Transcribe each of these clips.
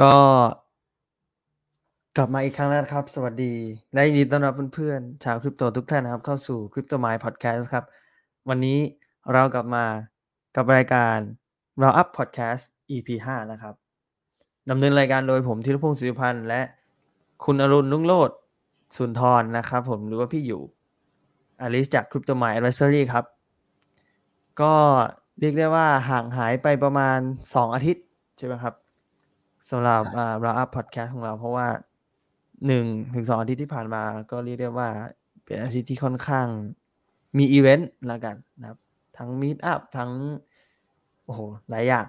ก็กลับมาอีกครั้งแล้วครับ สวัสดีและยินดีต้อนรับเพื่อนๆชาวคริปโตทุกท่านนะครับ เข้าสู่ Crypto Mind Podcast ครับ วันนี้เรากลับมากับรายการเราอัพ Podcast EP 5นะครับดำเนินรายการโดยผมธีรพงศ์สุริพันธ์และคุณอรุณนุ่งโลดสุนทรนะครับ ผมหรือว่าพี่อยู่อลิสจาก Crypto Mind Advisory ครับ ก็เรียกได้ว่าห่างหายไปประมาณ 2 อาทิตย์ใช่ไหมครับ สำหรับใช่อ่าเราอัพพอดแคสต์ของเราเพราะว่าหนึ่งถึงสองอาทิตย์ที่ผ่านมาก็เรียกได้ว่า เป็นอาทิตย์ที่ค่อนข้างมีอีเวนต์ละกันนะครับ ทั้งมีดอัพทั้ง โอ้โห หลายอย่าง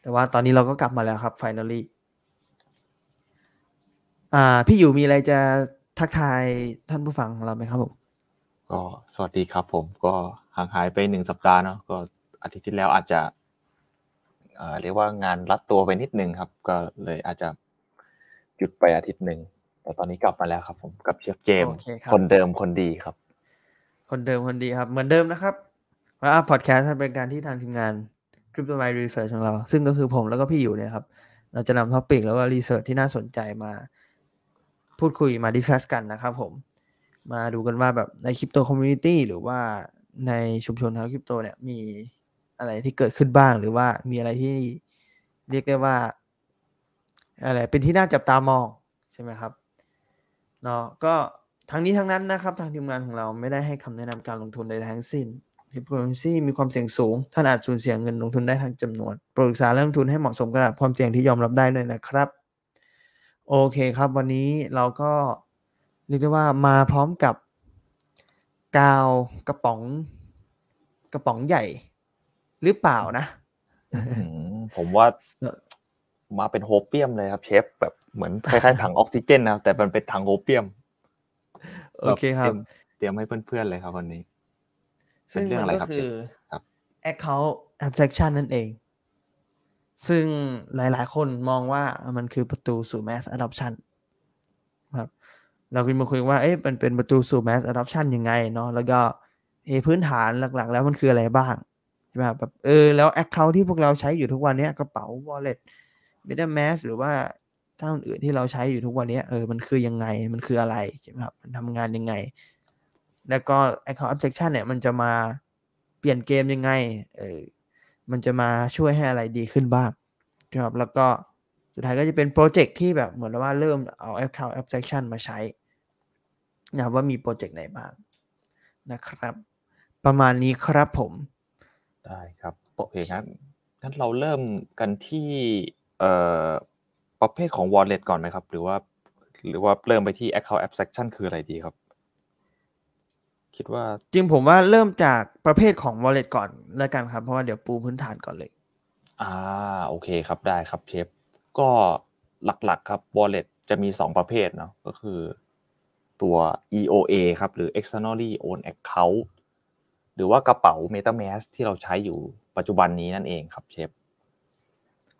แต่ว่าตอนนี้เราก็กลับมาแล้วครับ finally อ่า พี่อยู่มีอะไรจะทักทายท่านผู้ฟังของเราไหมครับผม ก็สวัสดีครับผมก็ห่างหายไปหนึ่งสัปดาห์เนาะก็อาทิตย์ที่แล้วอาจจะ เอ่อเรียกว่างานรัดตัวไปนิดนึงครับ ก็เลยอาจจะหยุดไปอาทิตย์หนึ่งแต่ตอนนี้กลับมาแล้วครับผมกับเชฟเจมส์โอเคครับคนเดิมคนดีครับ คนเดิมคนดีครับ เหมือนเดิมนะครับว่าพอดแคสต์เป็นการที่ทางทีมงาน Crypto m i n Research ของเรา ซึ่งก็คือผมแล้วก็พี่อยู่เนี่ยครับ เราจะนำ topic แล้วก็ research ที่น่าสนใจมา พูดคุยมา discuss กันนะครับผม มาดูกันว่าแบบในคริปโต community หรือว่าในชุมชนทางคริปโตเนี่ยมี อะไรที่เกิดขึ้นบ้าง หรือว่ามีอะไรที่เรียกได้ว่าอะไรเป็นที่น่าจับตามองใช่ไหมครับเนาะก็ทั้งนี้ทั้งนั้นนะครับ ทางทีมงานของเราไม่ได้ให้คำแนะนำการลงทุนใดทั้งสิ้นคริปโตเคอร์เรนซีมีความเสี่ยงสูง ท่านอาจสูญเสียเงินลงทุนได้ทั้งจำนวน ปรึกษาเรื่องทุนให้เหมาะสมกับความเสี่ยงที่ยอมรับได้เลยนะครับ โอเคครับ วันนี้เราก็เรียกได้ว่ามาพร้อมกับกาวกระป๋องกระป๋องใหญ่ หรือเปล่านะอืมผมว่ามาเป็นโฮเปียมเลยครับเชฟแบบเหมือนคล้ายๆถังออกซิเจนนะครับแต่มันเป็นถังโฮเปียมโอเคครับแเตรียมให้เพื่อนๆเลยครับวันนี้ ซึ่งเป็นเรื่องมัอะไรนครัก็บคือครับ account abstraction นั่นเอง ซึ่งหลายๆ คนมองว่ามันคือประตูสู่ mass adoption ครับ เราก็มาคุยว่าเอ๊ะมันเป็นประตูสู่ mass adoption ยังไงเนาะแล้วก็เอะพื้นฐานหลักๆ แล้วมันคืออะไรบ้างใช่ไหมแบบเออแล้ว account ที่พวกเราใช้อยู่ทุกวันเนี้ยกระเป๋า wallet metamask หรือว่าเจ้าอื่นที่เราใช้อยู่ทุกวันนี้เออมันคือยังไงมันคืออะไรใช่ไหมครับมันทำงานยังไง แล้วก็ account abstraction เนี่ยมันจะมาเปลี่ยนเกมยังไงเออมันจะมาช่วยให้อะไรดีขึ้นบ้างนะครับแล้วก็สุดท้ายก็จะเป็นโปรเจกต์ที่แบบเหมือนว่าเริ่มเอา account abstraction มาใช้นะว่ามีโปรเจกต์ไหนบ้างนะครับ ประมาณนี้ครับผม ได้ครับโอเคงั้นงั้นเราเริ่มกันที่เอ่อประเภทของ wallet ก่อนไหมครับ หรือว่า หรือว่าเริ่มไปที่ account abstraction คืออะไรดีครับ คิดว่าจริงผมว่าเริ่มจากประเภทของ wallet ก่อนแล้วกันครับ เพราะว่าเดี๋ยวปูพื้นฐานก่อนเลย อ่าโอเคครับได้ครับเชฟก็หลักๆครับ wallet จะมี 2 ประเภทเนาะก็คือตัว EOA ครับ หรือ externally owned account หรือว่ากระเป๋า MetaMask ที่เราใช้อยู่ปัจจุบันนี้นั่นเองครับเชฟ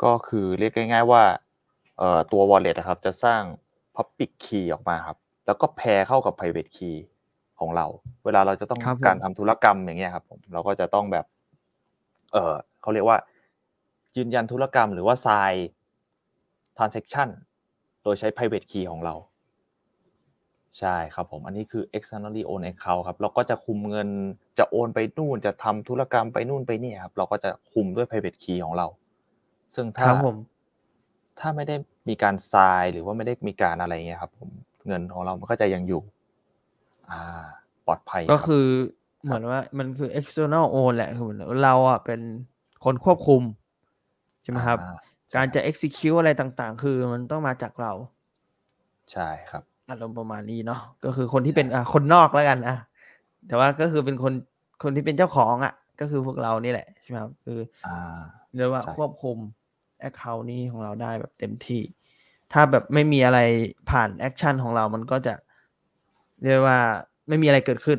ก็คือเรียกง่าย ๆว่าเอ่อตัว wallet นะครับจะสร้าง public key ออกมาครับ แล้วก็แพรเข้ากับ private key ของเรา เวลาเราจะต้องครับผมการทำธุรกรรมอย่างเงี้ยครับผมเราก็จะต้องแบบ เออเขาเรียกว่า ยืนยันธุรกรรมหรือว่า sign transaction โดยใช้ private key ของเรา ใช่ครับผมอันนี้คือ externally owned account ครับเราก็จะคุมเงินจะโอนไปนู่นจะทำธุรกรรมไปนู่นไปนี่ครับเราก็จะคุมด้วย private key ของเรา ซึ่งคถ้ารับผมถ้าไม่ได้มีการทรายหรือว่าไม่ได้มีการอะไรเงี้ยครับ ผมเงินของเรามันก็จะยังอยู่ อ่า ปลอดภัยก็รับคือเหมือนว่ามันคือ external own แหละคือเหมือนเราอะเป็นคนควบคุมใช่ไหมครับอ่าการจะ execute อะไรต่างๆ คือมันต้องมาจากเรา ใช่ครับ อารมณ์ประมาณนี้เนาะก็คือคนที่เป็นอะคนนอกแล้วกันอะแต่ว่าก็คือเป็นคนคนที่เป็นเจ้าของอะ ก็คือพวกเรานี่แหละใช่ไหมครับคืออ่าเรียกว่าใช่ควบคุม Account นี้ของเราได้แบบเต็มที่ ถ้าแบบไม่มีอะไรผ่าน action ของเรามันก็จะ เรียกว่าไม่มีอะไรเกิดขึ้น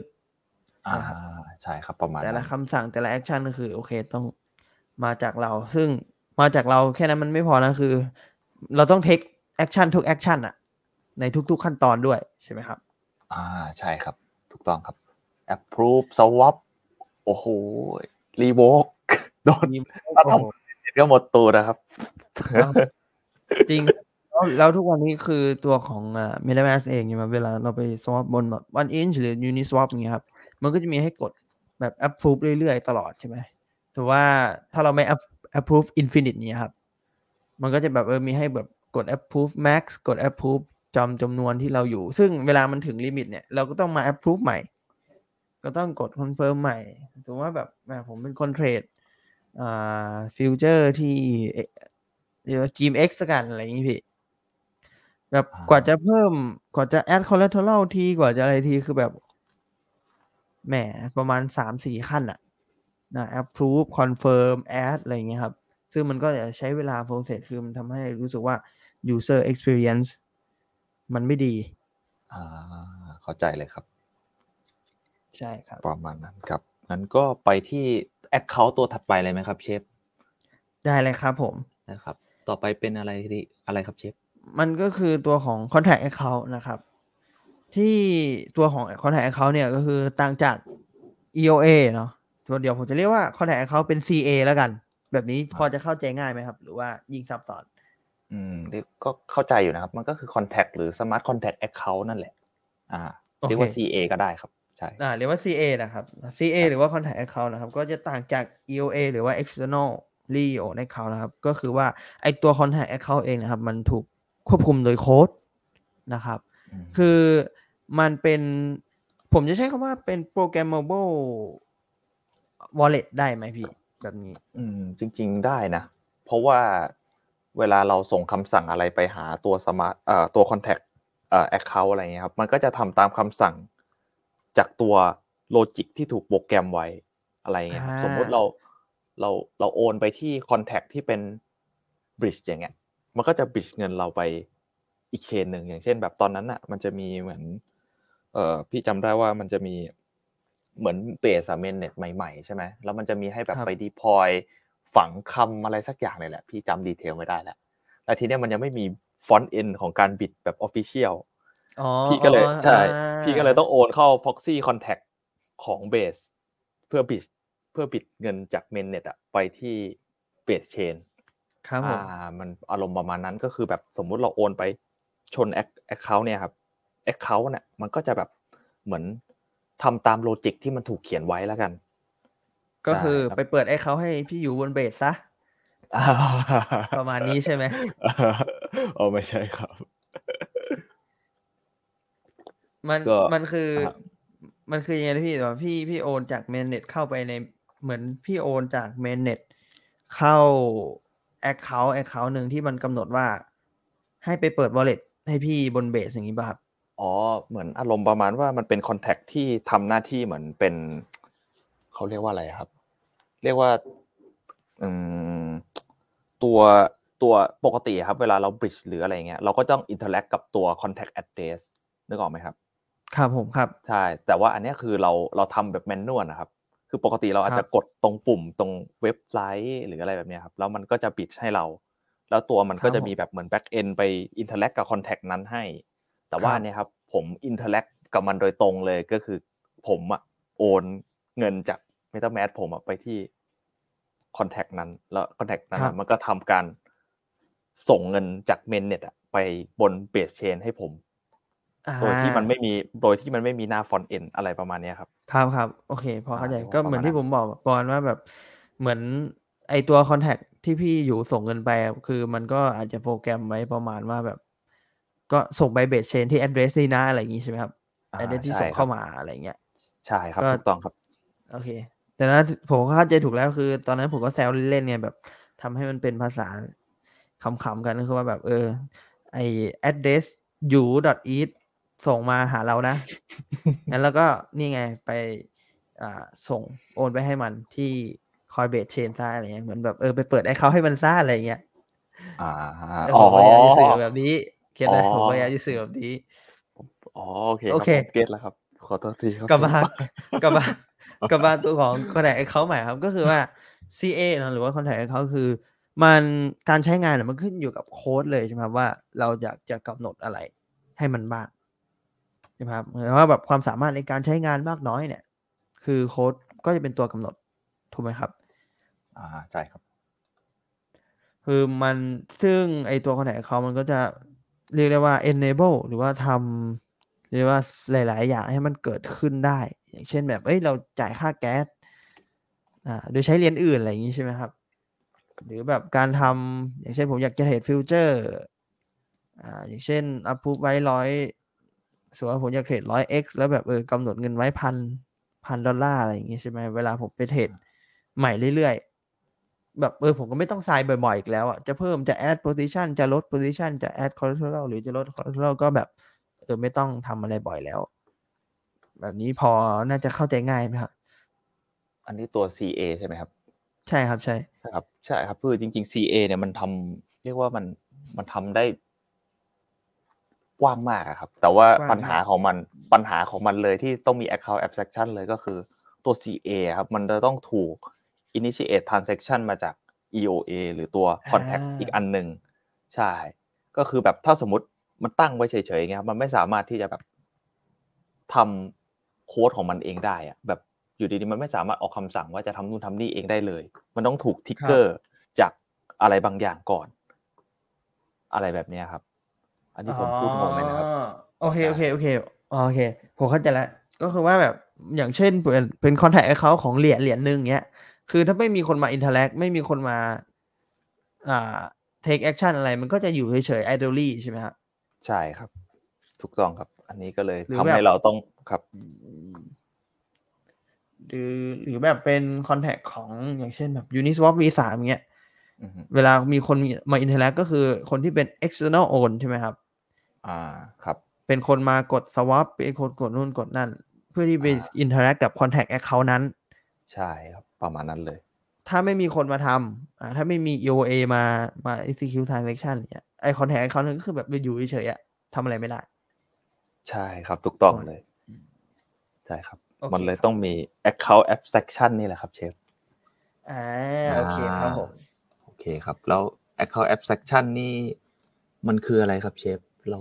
อ่านะครับใช่ครับประมาณแต่ละนั้นคำสั่งแต่ละ action ก็คือโอเคต้องมาจากเรา ซึ่งมาจากเราแค่นั้นมันไม่พอนะคือ เราต้อง take action ทุก action อะ ในทุก ๆขั้นตอนด้วยใช่ไหมครับ อ่าใช่ครับ ถูกต้องครับ approve swap โอ้โห revoke โดนมีถ้าทำเสร็จก็หมดตัวนะครับ จริง แล้วแล้วทุกวันนี้คือตัวของอ่า MetaMask เองใช่ไหมเวลาเราไป swap บนแบบ OneInch หรือ Uniswap อย่างเงี้ยครับ มันก็จะมีให้กดแบบ approve เรื่อยๆ ตลอดใช่ไหมแต่ว่าถ้าเราไม่ app- approve infinite เนี่ยครับ มันก็จะแบบเออมีให้แบบกด approve max กด approve จำจำนวนที่เราอยู่ ซึ่งเวลามันถึง limit เนี่ย เราก็ต้องมา approve ใหม่ ก็ต้องกด confirm ใหม่สมมติว่าแบบแหมผมเป็นคนเทรดอ่าฟิวเจอร์ที่เอ่อเรียกว่า GMX ละกันอะไรอย่างงี้พี่ แบบอ่ากว่าจะเพิ่มกว่าจะ add collateral ทีกว่าจะอะไรทีคือแบบแหมประมาณสามสี่ขั้นอะนะ approve confirm add อะไรอย่างเงี้ยครับ ซึ่งมันก็จะใช้เวลา process คือมันทำให้รู้สึกว่า user experience มันไม่ดี อ่า เข้าใจเลยครับ ใช่ครับ ประมาณนั้นครับงั้นก็ไปที่ Account ตัวถัดไปเลยไหมครับเชฟ ได้เลยครับผมนะครับ ต่อไปเป็นอะไรที่อะไรครับเชฟ มันก็คือตัวของ contact account นะครับ ที่ตัวของ contact account เนี่ยก็คือต่างจาก EOA เนาะตัวเดียวผมจะเรียกว่า contact account เป็น CA แล้วกัน แบบนี้พอจะเข้าใจง่ายไหมครับ หรือว่ายิ่งซับซ้อน อืมเรียกก็เข้าใจอยู่นะครับ มันก็คือ Contact หรือ Smart Contact Account นั่นแหละ อ่าโอเคเรียกว่า CA ก็ได้ครับใช่อ่าเรียกว่า CA นะครับ CA หรือว่า contact account นะครับ ก็จะต่างจาก EOA หรือว่า external Leo account นะครับ ก็คือว่าไอตัว contact account เองนะครับ มันถูกควบคุมโดยโค้ดนะครับอืมคือมันเป็นผมจะใช้คำว่าเป็น programmable wallet ได้ไหมพี่ แบบนี้ อืม จริง ๆ ได้นะ เพราะว่า เวลาเราส่งคำสั่งอะไรไปหาตัว Smart เอ่อตัว Contact เอ่อ Account อะไรเงี้ยครับมันก็จะทำตามคำสั่งจากตัวโลจิกที่ถูกโปรแกรมไว้อะไรเงี้ยครับอ่าสมมุติเราเราเราโอนไปที่ Contact ที่เป็น Bridge อย่างเงี้ย มันก็จะ Bridge เงินเราไปอีก chain หนึ่งอย่างเช่น แบบตอนนั้นอะ มันจะมีเหมือน เอ่อพี่จำได้ว่ามันจะมีเหมือน Base mainnet ใหม่ๆใช่ไหมแล้วมันจะมีให้แบบครับไป deploy ฝังคำอะไรสักอย่างเลยแหละ พี่จำ detail ไม่ได้แล้วแล้วทีเนี้ยมันยังไม่มี front-end ของการ bridge แบบ officialอ๋อพี่ก็เลยอ๋อใช่อ่าพี่ก็เลยต้องโอนเข้า proxy contract ของ Base เพื่อ bridgeเพื่อบิดเงินจาก mainnet อะไปที่ base chain ครับผมอ่ามันอารมณ์ประมาณนั้นก็คือแบบสมมุติเราโอนไปชน Ac- account เนี่ยครับ account เนี่ยมันก็จะแบบเหมือนทำตามโลจิกที่มันถูกเขียนไว้แล้วกัน ก็คือใช่ครับไปเปิดไอ้เขาให้พี่อยู่บนเบสซะประมาณนี้ใช่ไหมเออไม่ใช่ครับ มันก็มันคือครับมันคือยังไงนะพี่แบบพี่พี่โอนจาก mainnet เข้าไปในเหมือนพี่โอนจาก mainnet เข้า account account หนึ่งที่มันกำหนดว่า ให้ไปเปิด wallet ให้พี่บน Base อย่างนี้ป่ะครับอ๋อ เหมือนอารมณ์ประมาณว่ามันเป็น contract ที่ทำหน้าที่เหมือนเป็น เขาเรียกว่าอะไรครับ เรียกว่าอืมตัวตัวปกติครับ เวลาเรา bridge หรืออะไรเงี้ยเราก็ต้อง interact กับตัว contract address นึกออกไหมครับ ครับผมครับ ใช่ แต่ว่าอันเนี้ยคือเราเราทำแบบ manual นะครับ คือปกติเราอาจครับกดตรงปุ่มตรงเว็บไซต์หรืออะไรแบบเนี้ยครับ แล้วมันก็จะ bridge ให้เรา แล้วตัวมันก็รับผมมีแบบเหมือน backend ไป interact กับ contract นั้นให้ แต่ว่าครับอันเนี่ยครับผม interact กับมันโดยตรงเลยก็คือผมอะโอนเงินจาก MetaMask ผมอะไปที่ contract นั้น แล้ว contract นั้นครัอะบมันก็ทำการส่งเงินจาก mainnet อะไปบน Base chain ให้ผมอ่าโดยที่มันไม่มีโดยที่มันไม่มีหน้า front-end อะไรประมาณเนี้ยครับ ครับครับโอเค พอเข้าใจอ่าเรียกว่าก็เหมือนประมาณที่ผมบอกก่อนว่าแบบเหมือนไอตัว contract ที่พี่อยู่ส่งเงินไปอะคือมันก็อาจจะโปรแกรมไว้ประมาณว่าแบบ ก็ส่งไป Base chain ที่ address นี่นะอะไรอย่างงี้ใช่ไหมครับอ่า address ที่ใช่ส่งครัเข้าครับมาอะไรเงี้ย ใช่ครับก็ถูกต้องครับ โอเค แต่นะผมเข้าใจถูกแล้วคือ ตอนนั้นผมก็แซวเล่นๆไงแบบทำให้มันเป็นภาษาขำๆกันก็คือว่าแบบ เออ ไอ address you dot eat ส่งมาหาเรานะงั้นแล้วก็นี่ไงไปอ่าส่งโอนไปให้มันที่คอยเบสเชนซ่าอะไรเงี้ยเหมือนแบบเออไปเปิดไอ้เขาให้มันซ่าอะไรเงี้ยอ่าเอออ๋ผอมพยายามจะสื่อแบบนี้เขียนนะอ๋อผมพยายามจะสื่อแบบนี้อ๋อโอเคโอครับเคผมเก็ตแล้วครับ ขอโทษทีครับกลับมาผมกลับมา กับมาตัวของ contact account ใหม่ครับก็คือว่า CA เนะหรือว่า contact account คือ มันการใช้งานเนี่ยมันขึ้นอยู่กับโค้ดเลยใช่ไหมครับว่าเราอยากจะกำหนดอะไรให้มันบ้างใช่ไหมครับหรือว่าแบบความสามารถในการใช้งานมากน้อยเนี่ย คือโค้ดก็จะเป็นตัวกำหนดถูกไหมครับ อ่าใช่ครับ คือมันซึ่งไอตัว contact account มันก็จะเรียกได้ว่า enable หรือว่าทำ เรียกว่าหลาย ๆ อย่างให้มันเกิดขึ้นได้ อย่างเช่นแบบเอ้ยเราจ่ายค่าแก๊สอ่าโดยใช้เหรียญอื่นอะไรอย่างงี้ใช่ไหมครับ หรือแบบการทำอย่างเช่นผมอยากจะเทรดฟิวเจอร์อ่าอย่างเช่น approve ไว้100สมมติว่าผมอยากเทรด 100x แล้วแบบเออกำหนดเงินไว้1,000 $1,000 อะไรอย่างงี้ใช่ไหมเวลาผมไปเทรดใหม่เรื่อย ๆ แบบเออผมก็ไม่ต้อง sign บ่อย ๆ อีกแล้วอะจะเพิ่มจะ add position จะลด position จะ add collateral หรือจะลด collateral ก็แบบ เออไม่ต้องทำอะไรบ่อยแล้ว แบบนี้พอน่าจะเข้าใจง่ายไหมครับ?อันนี้ตัว CA ใช่ไหมครับ?ใช่ครับใช่ใช่ครับใช่ครับคือจริง ๆ CA เนี่ยมันทำเรียกว่ามันมันทำได้กว้างมากอะครับ แต่ว่ากว้างปัญหามากของมันปัญหาของมันเลยที่ต้องมี account abstraction เลยก็คือตัว CA อะครับ มันจะต้องถูก initiate transaction มาจาก EOA หรือตัวอา contact อีกอันหนึ่งใช่ ก็คือแบบถ้าสมมุติ มันตั้งไว้เฉยๆอย่างเงี้ยครับมันไม่สามารถที่จะแบบทำโคดของมันเองได้อะแบบอยู่ดีๆมันไม่สามารถออกคำสั่งว่าจะทำนู่นทำนี่เองได้เลย มันต้องถูกทริกครัเกบอร์จากอะไรบางอย่างก่อน อะไรแบบเนี้ยครับ อันนี้อ๋อผมพูดงงไหมนะครับ?โอเคใช่ๆๆอ๋อโอเคผมเข้าใจแล้วก็คือว่าแบบอย่างเช่นเปิ่นเป็น contact account ของเหรียญเหรียญหนึ่งอย่างเงี้ย คือถ้าไม่มีคนมา interact ไม่มีคนมา อ่า take action อะไร มันก็จะอยู่เฉยๆ idly ใช่ไหมครับ? ใช่ครับ ถูกต้องครับ อันนี้ก็เลยหรือทำแบให้บเราต้องครับอืมหรือหรือแบบเป็น contact ของอย่างเช่นแบบ Uniswap V3 อย่างเงี้ยอือฮึเวลามีคนมีมา interact ก็คือคนที่เป็น external own ใช่ไหมครับ?อาครับ เป็นคนมากด swap เป็นคนกดนู่นกดนั่น เพื่อที่ไปอา interact กับ contact account นั้น ใช่ครับ ประมาณนั้นเลย ถ้าไม่มีคนมาทำอ่าถ้าไม่มี EOA มามา execute transaction อย่างเงี้ยไอ้ contact account นั้นก็คือแบบอยู่เฉยๆอะทำอะไรไม่ได้ ใช่ครับถูกต้องโอ้เลยอืมใช่ครับโอมัเคนเลยครับต้องมี account abstraction นี่แหละครับเชฟอาอาโอเคครับผมโอเคครับ แล้ว account abstraction นี่มันคืออะไรครับเชฟ?เรา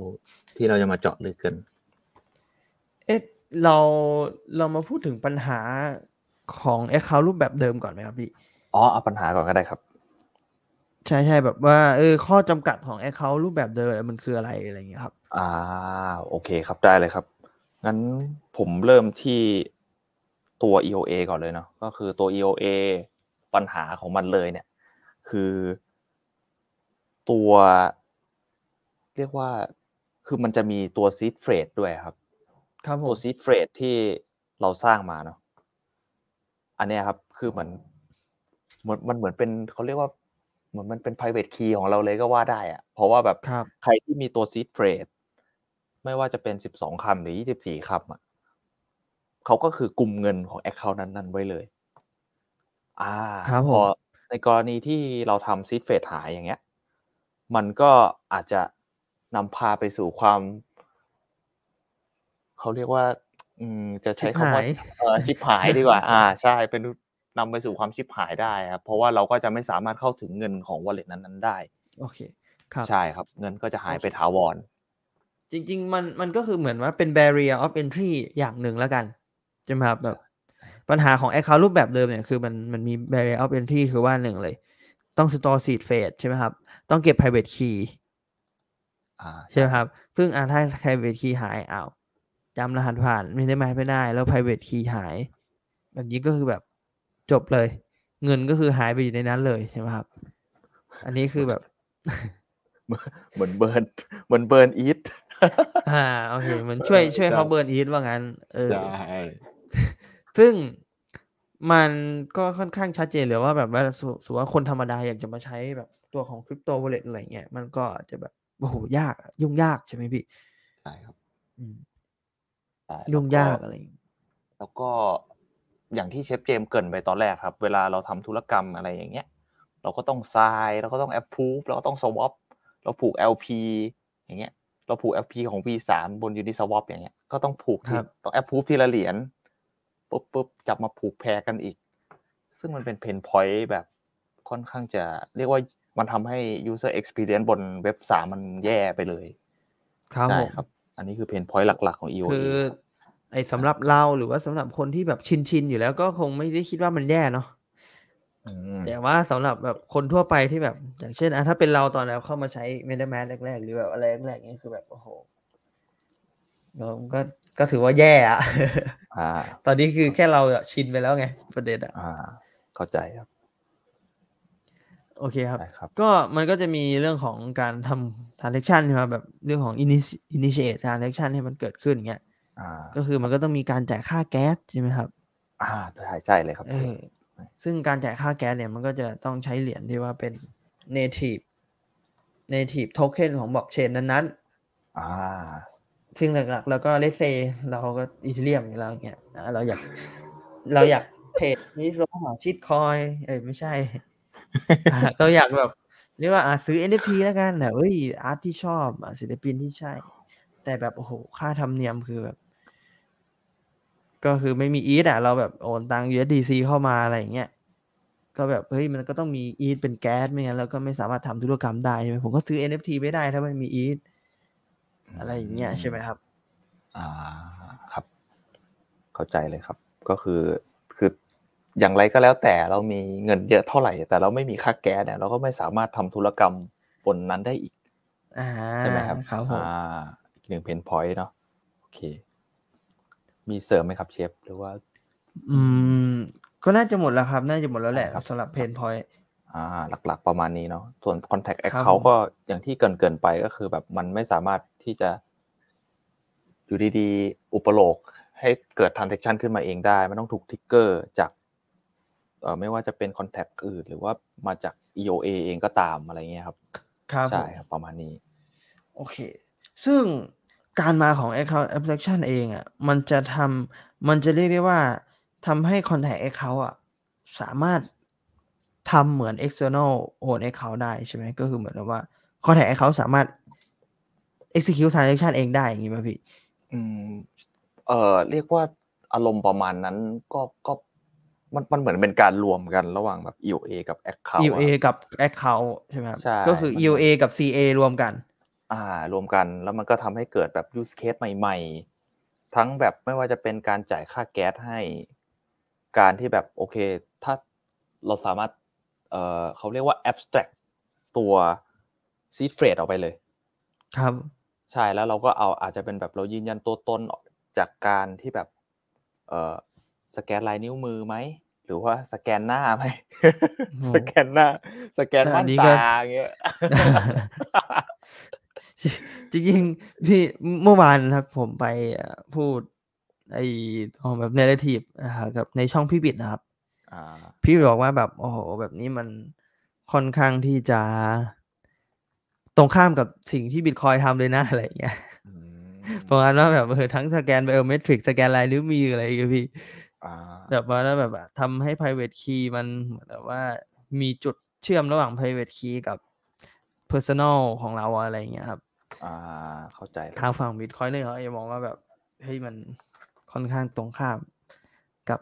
ที่เราจะมาเจาะลึกกัน เอ๊ะเราเรามาพูดถึงปัญหาของ account รูปแบบเดิมก่อนไหมครับพี่?อ๋อเอาปัญหาก่อนก็ได้ครับ ใช่ๆแบบว่าเออข้อจำกัดของ account รูปแบบเดิมอะมันคืออะไร?อะไรอย่างเงี้ยครับอาโอเคครับได้เลยครับ งั้นผมเริ่มที่ตัว EOA ก่อนเลยเนาะก็คือตัว EOA ปัญหาของมันเลยเนี่ย คือ ตัว เรียกว่าคือมันจะมีตัว seed phrase ด้วยอะครับครับผตัวม seed phrase ที่เราสร้างมาเนาะอันเนี้ยครับคือเหมือนเหมือนมันเหมือนเป็นเขาเรียกว่า เหมือนมันเป็น private key ของเราเลยก็ว่าได้อะเพราะว่าแบบครับใครที่มีตัว seed phrase ไม่ว่าจะเป็น 12 คำหรือ 24 คำอะเขาก็คือกุมเงินของแอ็กเคานต์นั้นๆ ไว้เลยอาครับผพอมในกรณีที่เราทำ seed phrase หายอย่างเงี้ย มันก็อาจจะนำพาไปสู่ความ เขาเรียกว่า อืม จะใชช้ิบคหาำว่ายเอ่อชิบหายดีกว่าอาใช่ เป็น นำไปสู่ความชิบหายได้ครับ เพราะว่าเราก็จะไม่สามารถเข้าถึงเงินของ wallet นั้นๆได้ โอเค ครับใช่ครับ เงินก็จะหายโอเคไปถาวร จริง ๆ มันมันก็คือเหมือนว่าเป็น barrier of entry อย่างหนึ่งแล้วกันใช่ไหมครับแบบปัญหาของแอ็กเคานต์รูปแบบเดิมเนี่ยคือมันมันมี barrier of entry คือว่า1เลย ต้อง store seed phrase ใช่ไหมครับ ต้องเก็บ private key อาใช่ใช่ไหมครับ ซึ่งอ่าถ้า private key หายอ้าวจำรหัสผ่านไม่ได้ไม่ได้ แล้ว private key หาย แบบนี้ก็คือแบบ จบเลย เงินก็คือหายไปอยู่ในนั้นเลยใช่ไหมครับ อันนี้คือแบบเหมือนเหมือนเบิร์นเหมือน burn it อาโอเคเหมือนเอช่วยอช่วยใช่เขา burn it ว่างั้น เออใช่ซึ่งมันก็ค่อนข้างชัดเจนเลยว่าแบบว่าสสมมุติว่าคนธรรมดาอยากจะมาใช้แบบตัวของ crypto wallet อะไรอย่างเงี้ยมันก็อาจจะแบบโอ้โฮยากอะยุ่งยากใช่ไหมพี่?ใช่ครับอืมใช่ยแลุ้่งวก็ยากอะไรงี้แล้วก็ อย่างที่เชฟเจมส์เกริ่นไปตอนแรกครับ เวลาเราทำธุรกรรมอะไรอย่างเงี้ย เราก็ต้อง sign เราก็ต้อง approve เราก็ต้อง swap เราผูก LP อย่างเงี้ย เราผูก LP ของ V3 บน Uniswap อย่างเงี้ยก็ต้องผูกทคีรับต้อง approve ทีละเหรียญปุ๊บๆจับมาผูก pair กันอีก ซึ่งมันเป็นเพนพอยนต์แบบค่อนข้างจะเรียกว่ามันทำให้ user experience บน Web3 มันแย่ไปเลย ครับใช่ผมครับ อันนี้คือเพนพอยนต์หลัก ๆ ของคื EOA อครับไอ้ใชสำ่หรับเราหรือว่าสำหรับคนที่แบบชินๆอยู่แล้วก็คงไม่ได้คิดว่ามันแย่เนาะอืมแต่ว่าสำหรับแบบคนทั่วไปที่แบบ อย่างเช่นอะถ้าเป็นเราตอนเราเข้ามาใช้ MetaMask แรกๆ หรือแบบอะไรแรกๆเงี้ยคือแบบโอ้โหเราก็ก็ถือว่าแย่อะอ่าตอนนี้คือแค่เราอะชินไปแล้วไงประเด็นอะอ่าเข้าใจครับโอเคครับได้ครับ ก็มันก็จะมีเรื่องของการทำ transaction ใช่ไหมแบบเรื่องของ initi- initiate transaction ให้มันเกิดขึ้นอย่างเงี้ย อ่า ก็คือมันก็ต้องมีการจ่ายค่าแก๊สใช่ไหมครับ อ่าใช่ใช่เลยครับเออซึ่งการจ่ายค่าแก๊สเนี่ยมันก็จะต้องใช้เหรียญที่ว่าเป็น native native token ของบล็อกเชนนั้นอ่าๆซึ่งหลักๆ แล้วก็เลเซเราก็อีเทเรียมอยู่แล้วอย่างเงี้ยอะเราอยากเราอยากเทรดนี่โซหาชิดคอยเอ้ยไม่ใช่อะเราอยากแบบเรียกว่าอะซื้อ NFT แล้วกันแต่เอ้ยอาร์ตที่ชอบอะศิลปินที่ใช่ แต่แบบโอ้โหค่าธรรมเนียมคือแบบ ก็คือไม่มีอีทอะเราแบบโอนตัง USDC เข้ามาอะไรอย่างเงี้ยก็แบบเฮ้ยมันก็ต้องมีอีทเป็นแก๊สไม่งั้นเราก็ไม่สามารถทำธุรกรรมได้ใช่ไหมผมก็ซื้อ NFT ไม่ได้ถ้าไม่มีอีทอะไรอย่างเงี้ยใช่ไหมครับ อ่าครับ เข้าใจเลยครับ ก็คือคืออย่างไรก็แล้วแต่เรามีเงินเยอะเท่าไหร่ แต่เราไม่มีค่าแก๊สเนี่ยเราก็ไม่สามารถทำธุรกรรมบนนั้นได้อีกอ่าใช่ไหมครับครับผมอ่าอีกหนึ่ง pain point เนาะโอเค มีเสริมไหมครับเชฟหรือว่า อืม ก็น่าจะหมดแล้วครับ น่าจะหมดแล้วแหละใช่ครับสำหรับ pain point อ่า หลักๆประมาณนี้เนาะส่วน contract ครับ account ผมก็อย่างที่เกริ่นๆไปก็คือแบบมันไม่สามารถที่จะ อยู่ดีๆ อุปโลกให้เกิด transaction ขึ้นมาเองได้ มันต้องถูก trigger จากเอ่อไม่ว่าจะเป็น contact อื่น หรือว่ามาจาก EOA เองก็ตามอะไรเงี้ยครับ ครับผใช่มครับประมาณนี้ โอเค ซึ่ง การมาของ account abstraction เองอะมันจะทำมันจะเรียกได้ว่าทำให้ contact account อะสามารถทำเหมือน external own account ได้ใช่ไหมก็คือเหมือนกับว่า contact account สามารถ execute transaction เองได้อย่างนี้ป่ะพี่ อืม เอ่อ เรียกว่าอารมณ์ประมาณนั้นก็ก็มันมันเหมือนเป็นการรวมกันระหว่างแบบ EOA กับ Account อะ EOA กับ account ใช่ไหมครับใช่ก็คือมัน EOA กับ CA รวมกัน อ่ารวมกันแล้วมันก็ทำให้เกิดแบบ use case ใหม่ ๆ ทั้งแบบไม่ว่าจะเป็นการจ่ายค่าแก๊สให้ การที่แบบโอเค ถ้าเราสามารถเอ่อเขาเรียกว่า abstract ตัว seed phrase ออกไปเลย ครับ ใช่แล้วเราก็เอาอาจจะเป็นแบบเรายืนยันตัวตนจากการที่แบบ เอ่อสแกนลายนิ้วมือไหมหรือว่าสแกนหน้าไหมโอ้สแกนหน้า สแกนแต่อัม่านนนี้ก็ตาอย่างเงี้ย จริงๆพี่เมื่อวานนะครับ ผมไปเอ่อพูด ไอ้ของแบบ narrative นะครับกับในช่องพี่บิดนะครับอ่าพี่บอกว่าแบบโอ้โหแบบนี้มันค่อนข้างที่จะ ตรงข้ามกับสิ่งที่บิตคอยทำเลยนะอะไรอย่างเงี้ยอืมประมาณว่าแบบเออทั้งสแกนไบโอเมตริกสแกนลายนิ้วมืออะไรอย่างเงี้ยพี่อ่าแบบว่าแล้วแบบทำให้ private key มันเหมือนแบบว่ามีจุดเชื่อมระหว่าง private key กับ personal ของเราอะไรอย่างเงี้ยครับ อ่า เข้าใจเลยทางฝั่งบิตคอยน์เนี่ยเขาจะมองว่าแบบเฮ้ยมันค่อนข้างตรงข้ามกับ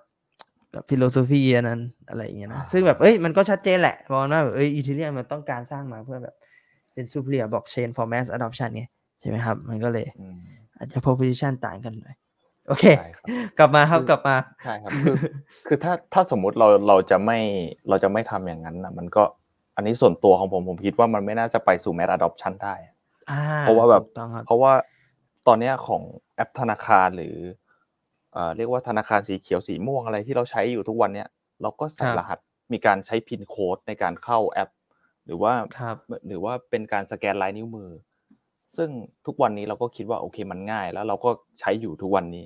กับฟิโลโซฟีอันนั้นอะไรอย่างเงี้ยนะซึ่งแบบเอ้ยมันก็ชัดเจนแหละเพราะว่าแบบเอ้ยอีเทเรียมมันต้องการสร้างมาเพื่อแบบเป็น superior blockchain for mass adoption ไงใช่ไหมครับ มันก็เลยอืมอาจจะ proposition ต่างกันหน่อยโอเคใช่ครับกลับมาครับคือกลับมาใช่ครับคือคือถ้าถ้าสมมุติเราเราจะไม่เราจะไม่ทำอย่างนั้นนะมันก็อันนี้ส่วนตัวของผมผมคิดว่ามันไม่น่าจะไปสู่ mass adoption ได้อ่า เพราะว่าแบบถูกต้องครับเพราะว่าตอนเนี้ยของแอปธนาคารหรือเอ่อเรียกว่าธนาคารสีเขียวสีม่วงอะไรที่เราใช้อยู่ทุกวันเนี้ยเราก็ใส่ครับรหัสมีการใช้พินโค้ดในการเข้าแอป หรือว่าครับหรือว่าเป็นการสแกนลายนิ้วมือ ซึ่งทุกวันนี้เราก็คิดว่าโอเคมันง่าย แล้วเราก็ใช้อยู่ทุกวันนี้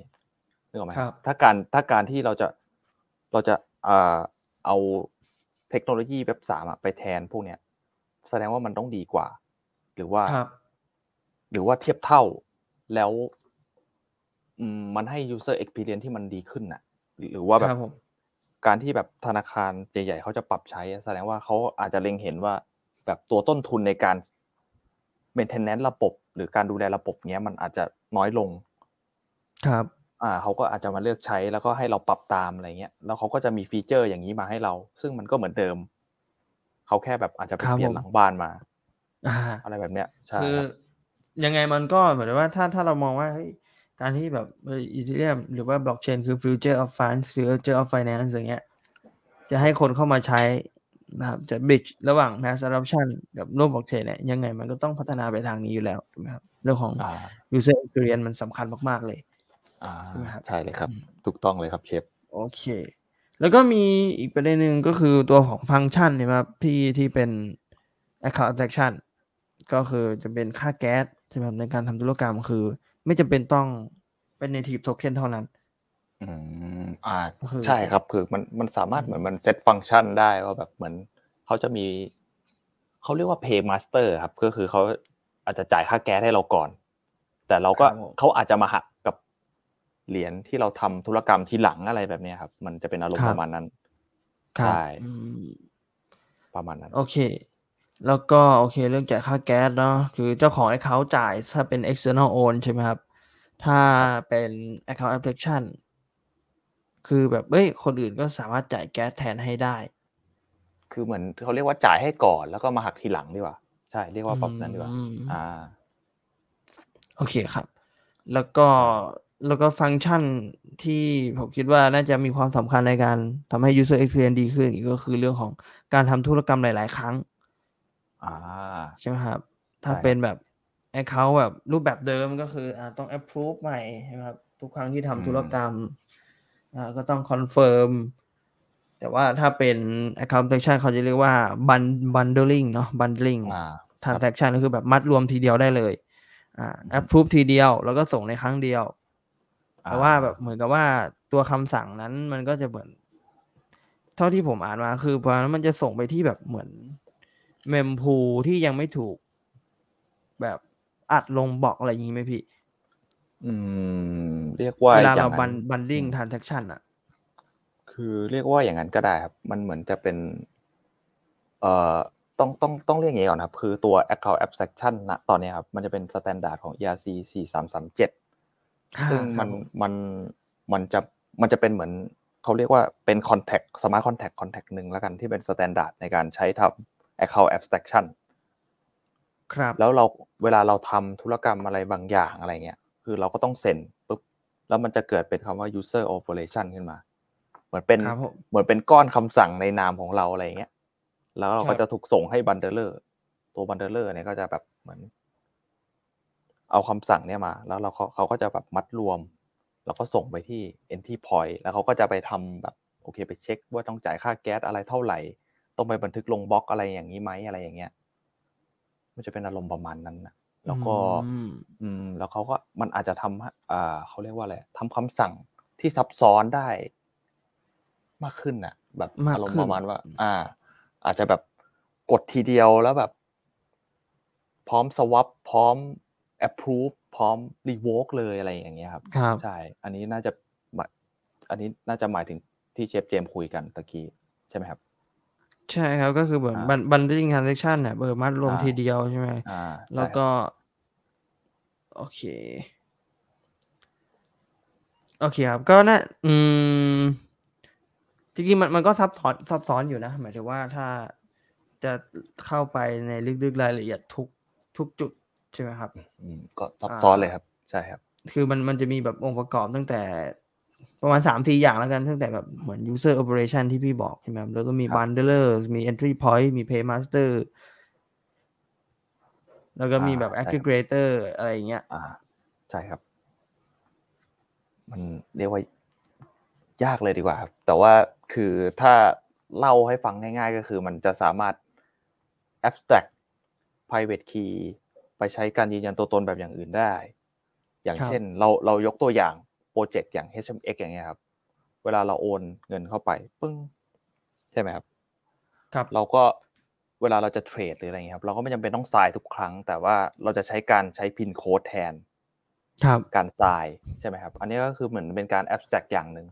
นึกออกไหมครับถ้าการถ้าการที่เราจะเราจะเอ่อเอาเทคโนโลยีเว็บสามอะไปแทนพวกเนี้ยแสดงว่ามันต้องดีกว่า หรือว่าครับ หรือว่าเทียบเท่าแล้วอืมมันให้ user experience ที่มันดีขึ้นน่ะ หรือว่าแบครับบผมการที่แบบธนาคารใหญ่ๆเขาจะปรับใช้อะแสดงว่าเขาอาจจะเล็งเห็นว่า แบบตัวต้นทุนในการ maintenance ระบบ หรือการดูแลระบบเนี้ยมันอาจจะน้อยลง ครับ อ่าเขาก็อาจจะมาเลือกใช้แล้วก็ให้เราปรับตามอะไรเงี้ยแล้วเขาก็จะมีฟีเจอร์อย่างนี้มาให้เรา ซึ่งมันก็เหมือนเดิมเขาแค่แบบอาจจะไปครับเปลี่ยนผมหลังบ้านมาอ่าอะไรแบบเนี้ยใช่คือครับ ยังไงมันก็เหมือนว่าถ้าถ้าเรามองว่าเฮ้ยการที่แบบอีเทเรียมหรือว่าบล็อกเชนคือ future of finance future of finance อย่างเงี้ย จะให้คนเข้ามาใช้นะครับจะ bridge ระหว่าง mass adoption กับโลกบล็อกเชนเนี่ยยังไงมันก็ต้องพัฒนาไปทางนี้อยู่แล้วถูกไหมครับเรื่องของอ่า user experience มันสำคัญมากๆเลยอ่าใช่ไหมครับใช่เลยครับอืมถูกต้องเลยครับเชฟโอเค แล้วก็มีอีกประเด็นหนึ่งก็คือตัวของฟังก์ชันเนี่ยครับที่ที่เป็น account abstraction ก็คือจะเป็นค่าแก๊ส ใช่ไหมครับในการทำธุรกรรมคือ ไม่จำเป็นต้องเป็น native token เท่านั้น อืมอ่าก็คือใช่ครับ คือมันมันสามารถอืมเหมือนมันเซตฟังก์ชันได้ว่าแบบเหมือนเขาจะมีเขาเรียกว่า pay master ครับ ก็คือเขาอาจจะจ่ายค่าแก๊สให้เราก่อน แต่เราก็ครับผมเขาอาจจะมาหักกับเหรียญที่เราทำธุรกรรมทีหลังอะไรแบบเนี้ยครับ มันจะเป็นอารมณ์ประมาณนั้นครับใช่อืมประมาณนั้น โอเค แล้วก็โอเคเรื่องจ่ายค่าแก๊สเนาะคือเจ้าของ account จ่ายถ้าเป็น external own ใช่ไหมครับ ถ้าเป็น account abstraction คือแบบเอ้ยคนอื่นก็สามารถจ่ายแก๊สแทนให้ได้ คือเหมือนเขาเรียกว่าจ่ายให้ก่อนแล้วก็มาหักทีหลังดีกว่า ใช่เรียกว่าแบบนั้นดีกว่าอืมอ่า โอเคครับ แล้วก็แล้วก็ฟังก์ชันที่ผมคิดว่าน่าจะมีความสำคัญในการทำให้ user experience ดีขึ้นอีกก็คือเรื่องของการทำธุรกรรมหลาย ๆ ครั้ง อ่าใช่ไหมครับ ถ้าใช่เป็นแบบ account แบบรูปแบบเดิมก็คืออ่าต้อง approve ใหม่ใช่ไหมครับ ทุกครั้งที่ทำธุรกรรมอ่าก็ต้อง confirm แต่ว่าถ้าเป็น account protection เขาจะเรียกว่า bun- bundling เนาะ bundling อ่า transaction ก็คือแบบมัดรวมทีเดียวได้เลยอ่าอืม approve ทีเดียว แล้วก็ส่งในครั้งเดียว แต่ว่าอ่แบบเหมือนกับว่าตัวคำสั่งนั้นมันก็จะเหมือน เท่าที่ผมอ่านมาคือพอนั้นมันจะส่งไปที่แบบเหมือน เมมพูที่ยังไม่ถูก แบบอัดลงบล็อกอะไรอย่างนี้ไหมพี่ อืม เรียกว่าเวลาอย่าเรางบันั้นนบันดิ้งอืมทรานเซ็คชันอะคือเรียกว่าอย่างนั้นก็ได้ครับ มันเหมือนจะเป็น เอ่อต้องต้องต้องเรียกอย่างนี้ก่อนครับ คือตัว account abstraction ณตอนนี้ครับ มันจะเป็น standard ของ ERC 4337 ซึ่งมันครับผมมันมันจะมันจะเป็นเหมือนเขาเรียกว่าเป็น contact smart contact contact หนึ่งแล้วกันที่เป็น standard ในการใช้ทำ account abstraction ครับแล้วเราเวลาเราทำธุรกรรมอะไรบางอย่างอะไรเงี้ยคือเราก็ต้องเซ็นปุ๊บแล้วมันจะเกิดเป็นคำว่า user operation ขึ้นมา เหมือนเป็นครับผมเหมือนเป็นก้อนคำสั่งในนามของเราอะไรเงี้ยแล้วเราก็ครับจะถูกส่งให้ bundler ตัว bundler เนี่ยก็จะแบบเหมือน เอาคำสั่งเนี่ยมา แล้วเราเขาเขาก็จะแบบมัดรวม แล้วก็ส่งไปที่ entry point แล้วเขาก็จะไปทำแบบโอเคไปเช็คว่าต้องจ่ายค่าแก๊สอะไรเท่าไหร่ ต้องไปบันทึกลงบล็อกอะไรอย่างนี้ไหมอะไรอย่างเงี้ย มันจะเป็นอารมณ์ประมาณนั้นนะแล้วก็ อืมอืมแล้วเขาก็มันอาจจะทำให้อ่าเขาเรียกว่าอะไรทำคำสั่งที่ซับซ้อนได้ มากขึ้นน่ะ แบบมากอารมณ์ขึ้นประมาณว่า อ่า อาจจะแบบกดทีเดียวแล้วแบบ พร้อมสว a p พร้อม approve พร้อม revoke เลยอะไรอย่างเงี้ยครับครับใช่ อันนี้น่าจะหมายอันนี้น่าจะหมายถึงที่เชฟเจมส์คุยกันตะกี้ใช่ไหมครับ ใช่ครับ ก็คือเหมือนอ่า bundling transaction เนี่ยแบบมัดรวมอ่า ทีเดียวใช่ไหม อ่าแล้วใช่ครับก็ โอเค โอเคครับ ก็น่าอืม จริงๆมันมันก็ซับซ้อนซับซ้อนอยู่นะ หมายถึงว่าถ้าจะเข้าไปในลึกๆรายละเอียดทุกทุกจุดใช่ไหมครับ อืมก็ซับอ่า ซ้อนเลยครับ ใช่ครับ คือมันมันจะมีแบบองค์ประกอบตั้งแต่ ประมาณสามสี่อย่างแล้วกันตั้งแต่แบบเหมือน user operation ที่พี่บอกใช่ไหมครับแล้วก็มีครับ bundler มี entry point มี paymaster แล้วก็มีแบบอ่าใช่ครับ aggregator อะไรอย่างเงี้ย อ่า ใช่ครับ มันเรียกว่ายากเลยดีกว่าครับ แต่ว่าคือถ้าเล่าให้ฟังง่ายๆ ก็คือมันจะสามารถ abstract private key ไปใช้การยืนยันตัวตนแบบอย่างอื่นได้ อย่างครับเช่น เราเรายกตัวอย่างโป รเจกต์อย่าง HMX อย่างเงี้ยครับ เวลาเราโอนเงินเข้าไปปึ้งใช่ไหมครับ ครับ เราก็เวลาเราจะเทรดหรืออะไรเงี้ยครับ เราก็ไม่จำเป็นต้องทรายทุกครั้ง แต่ว่าเราจะใช้การใช้พินโค้ดแทน ครับ การทรายใช่ไหมครับ อันนี้ก็คือเหมือนเป็นการ abstract อย่างหนึ่ง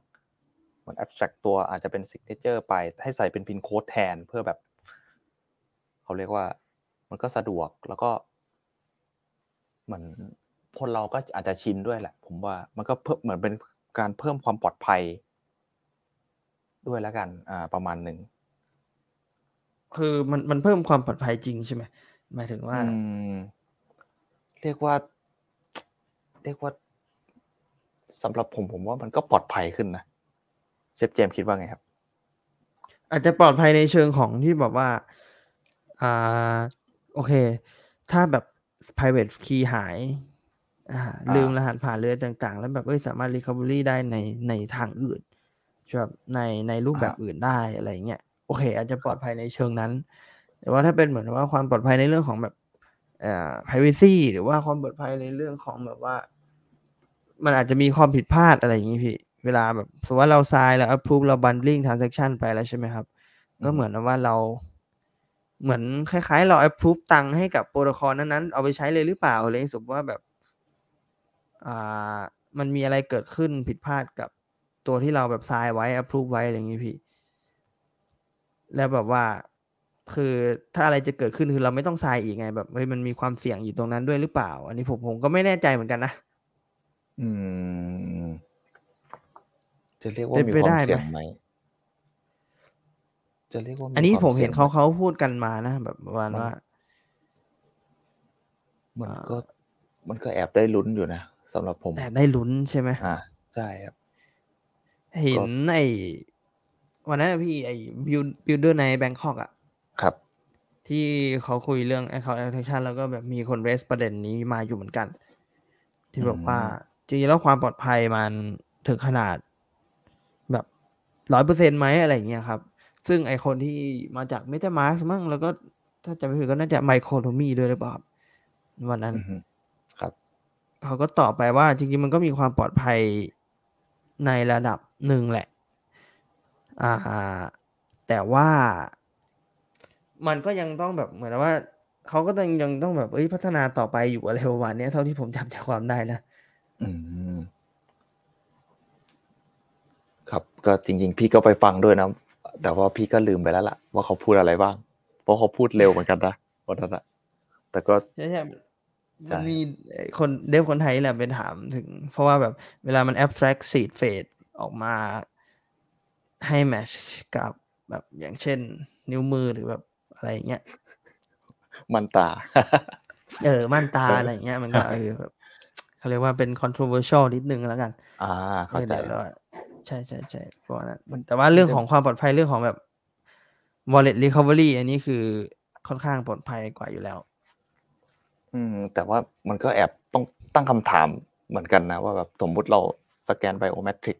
เหมือน abstract ตัวอาจจะเป็น signature ไปให้ใส่เป็นพินโค้ดแทนเพื่อแบบเขาเรียกว่า มันก็สะดวกแล้วก็เหมือน คนเราก็อาจจะชินด้วยแหละ ผมว่ามันก็เพิ่มเหมือนเป็นการเพิ่มความปลอดภัย ด้วยแล้วกันอ่าประมาณหนึ่งคือมันมันเพิ่มความปลอดภัยจริงใช่ไหมหมายถึงว่าอืมเรียกว่า เรียกว่าสำหรับผมผมว่ามันก็ปลอดภัยขึ้นนะเชฟเจมส์คิดว่าไงครับ อาจจะปลอดภัยในเชิงของที่แบบว่าอ่าโอเค ถ้าแบบ private key หายอ่าอ่า ลืมรหัสผ่านเรือต่างๆ แล้วแบบเอ้ยสามารถ recovery ได้ในในทางอื่นแบบในในรูปแบบอื่นได้อะไรเงี้ยโอเค อาจจะปลอดภัยในเชิงนั้น แต่ว่าถ้าเป็นเหมือนว่าความปลอดภัยในเรื่องของแบบเอ่อ privacy หรือว่าความปลอดภัยในเรื่องของแบบว่า มันอาจจะมีความผิดพลาดอะไรอย่างนี้พี่เวลาแบบสมมติว่าเรา sign แล้ว approve เรา bundling transaction ไปแล้วใช่ไหมครับ ก็เหมือนว่าเราเหมือนคล้ายๆ เรา approve ตังค์ให้กับโปรโตคอลนั้นๆ เอาไปใช้เลยหรือเปล่าอะไรสมมติว่าแบบ อ่ามันมีอะไรเกิดขึ้นผิดพลาดกับตัวที่เราแบบ sign ไว้ approve ไว้อะไรอย่างนี้พี่ แล้วแบบว่าคือถ้าอะไรจะเกิดขึ้นคือเราไม่ต้อง sign อีกไง แบบเฮ้ยมันมีความเสี่ยงอยู่ตรงนั้นด้วยหรือเปล่า อันนี้ผมผมก็ไม่แน่ใจเหมือนกันนะอืม จะเรียกว่าเป็นมีไปควาได้มไหมเสี่ยงไหมจะเรียกว่าอันนี้ควาผมเห็นสี่ยงเขาเขาพูดกันมานะแบบประมาณมันว่ามันอ่าก็ มันก็แอบได้ลุ้นอยู่นะ สำหรับผมแอบได้ลุ้นใช่ไหมอ่าใช่ครับ เห็ก็นไอ้วันนั้นอะพี่ไอ้ build builder ในแบงคอกอะครับ ที่เขาคุยเรื่อง account attraction แล้วก็แบบมีคน raise ประเด็นนี้มาอยู่เหมือนกัน ที่อืบอกว่ามจริงๆแล้วความปลอดภัยมันถึงขนาด แบบร้อยเปอร์เซ็นต์ไหมอะไรอย่างเงี้ยครับ ซึ่งไอคนที่มาจาก MetaMask มั้งแล้วก็ถ้าจำไม่ผิดก็น่าจะ Micronomy ด้วยหรือเปล่าครับวันนั้นอือฮึครับ เขาก็ตอบไปว่าจริงๆมันก็มีความปลอดภัยในระดับหนึ่งแหละ อ่า แต่ว่ามันก็ยังต้องแบบเหมือนว่าเขาก็ยังยังต้องแบบเอ้ยพัฒนาต่อไปอยู่อะไรประมาณเนี้ยเท่าที่ผมจำใจความได้นะอืมครับก็จริง ๆ พี่ก็ไปฟังด้วยนะ แต่ว่าพี่ก็ลืมไปแล้วล่ะ ว่าเขาพูดอะไรบ้าง เพราะเขาพูดเร็วเหมือนกันนะวันนั้นอะแต่ก็ใช่ใช่ใช่ มันมีเอ่อคนเดฟคนไทยแหละไปถามถึง เพราะว่าแบบเวลามัน abstract seed phase ออกมาให้ match กับแบบอย่างเช่น นิ้วมือหรือแบบอะไรอย่างเงี้ยมันตา เออม่านตาเออออะไรอย่างเงี้ย มันก็เออแบบเขาเรียกว่าเป็น controversial นิดนึงแล้วกัน อ่า เข้าใจเออเดี๋ยวเราใช่ใช่ใช่เพราะว่านั้นมันแต่ว่าเรื่องมันจะของความปลอดภัยเรื่องของแบบ wallet recovery อันนี้คือค่อนข้างปลอดภัยกว่าอยู่แล้ว อืม แต่ว่ามันก็แอบต้องตั้งคำถามเหมือนกันนะว่าแบบสมมุติเราสแกน biometric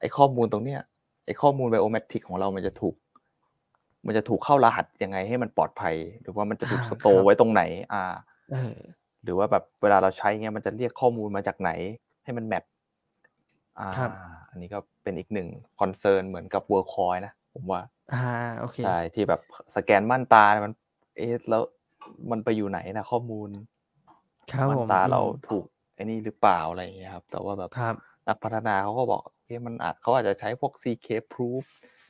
ไอ้ข้อมูลตรงเนี้ยไอ้ข้อมูล biometric ของเรามันจะถูก มันจะถูกเข้ารหัสยังไงให้มันปลอดภัย หรือว่ามันจะถูกอ่า store ครับไว้ตรงไหน อ่าเออหรือว่าแบบเวลาเราใช้เงี้ยมันจะเรียกข้อมูลมาจากไหน ให้มัน match อ่าครับอันนี้ก็เป็นอีกหนึ่ง concern เหมือนกับ Worldcoin นะผมว่า อ่าโอเคใช่ที่แบบสแกนม่านตาเนี่ยมัน เอ๊ะแล้ว มันไปอยู่ไหนนะข้อมูลครับม่าผนมตาเราอืมถูกไอ้นี่หรือเปล่าอะไรอย่างเงี้ยครับ แต่ว่าแบบครับนักพัฒนาเขาก็บอกเอ๊ะมันอาจเขาอาจจะใช้พวก CK proof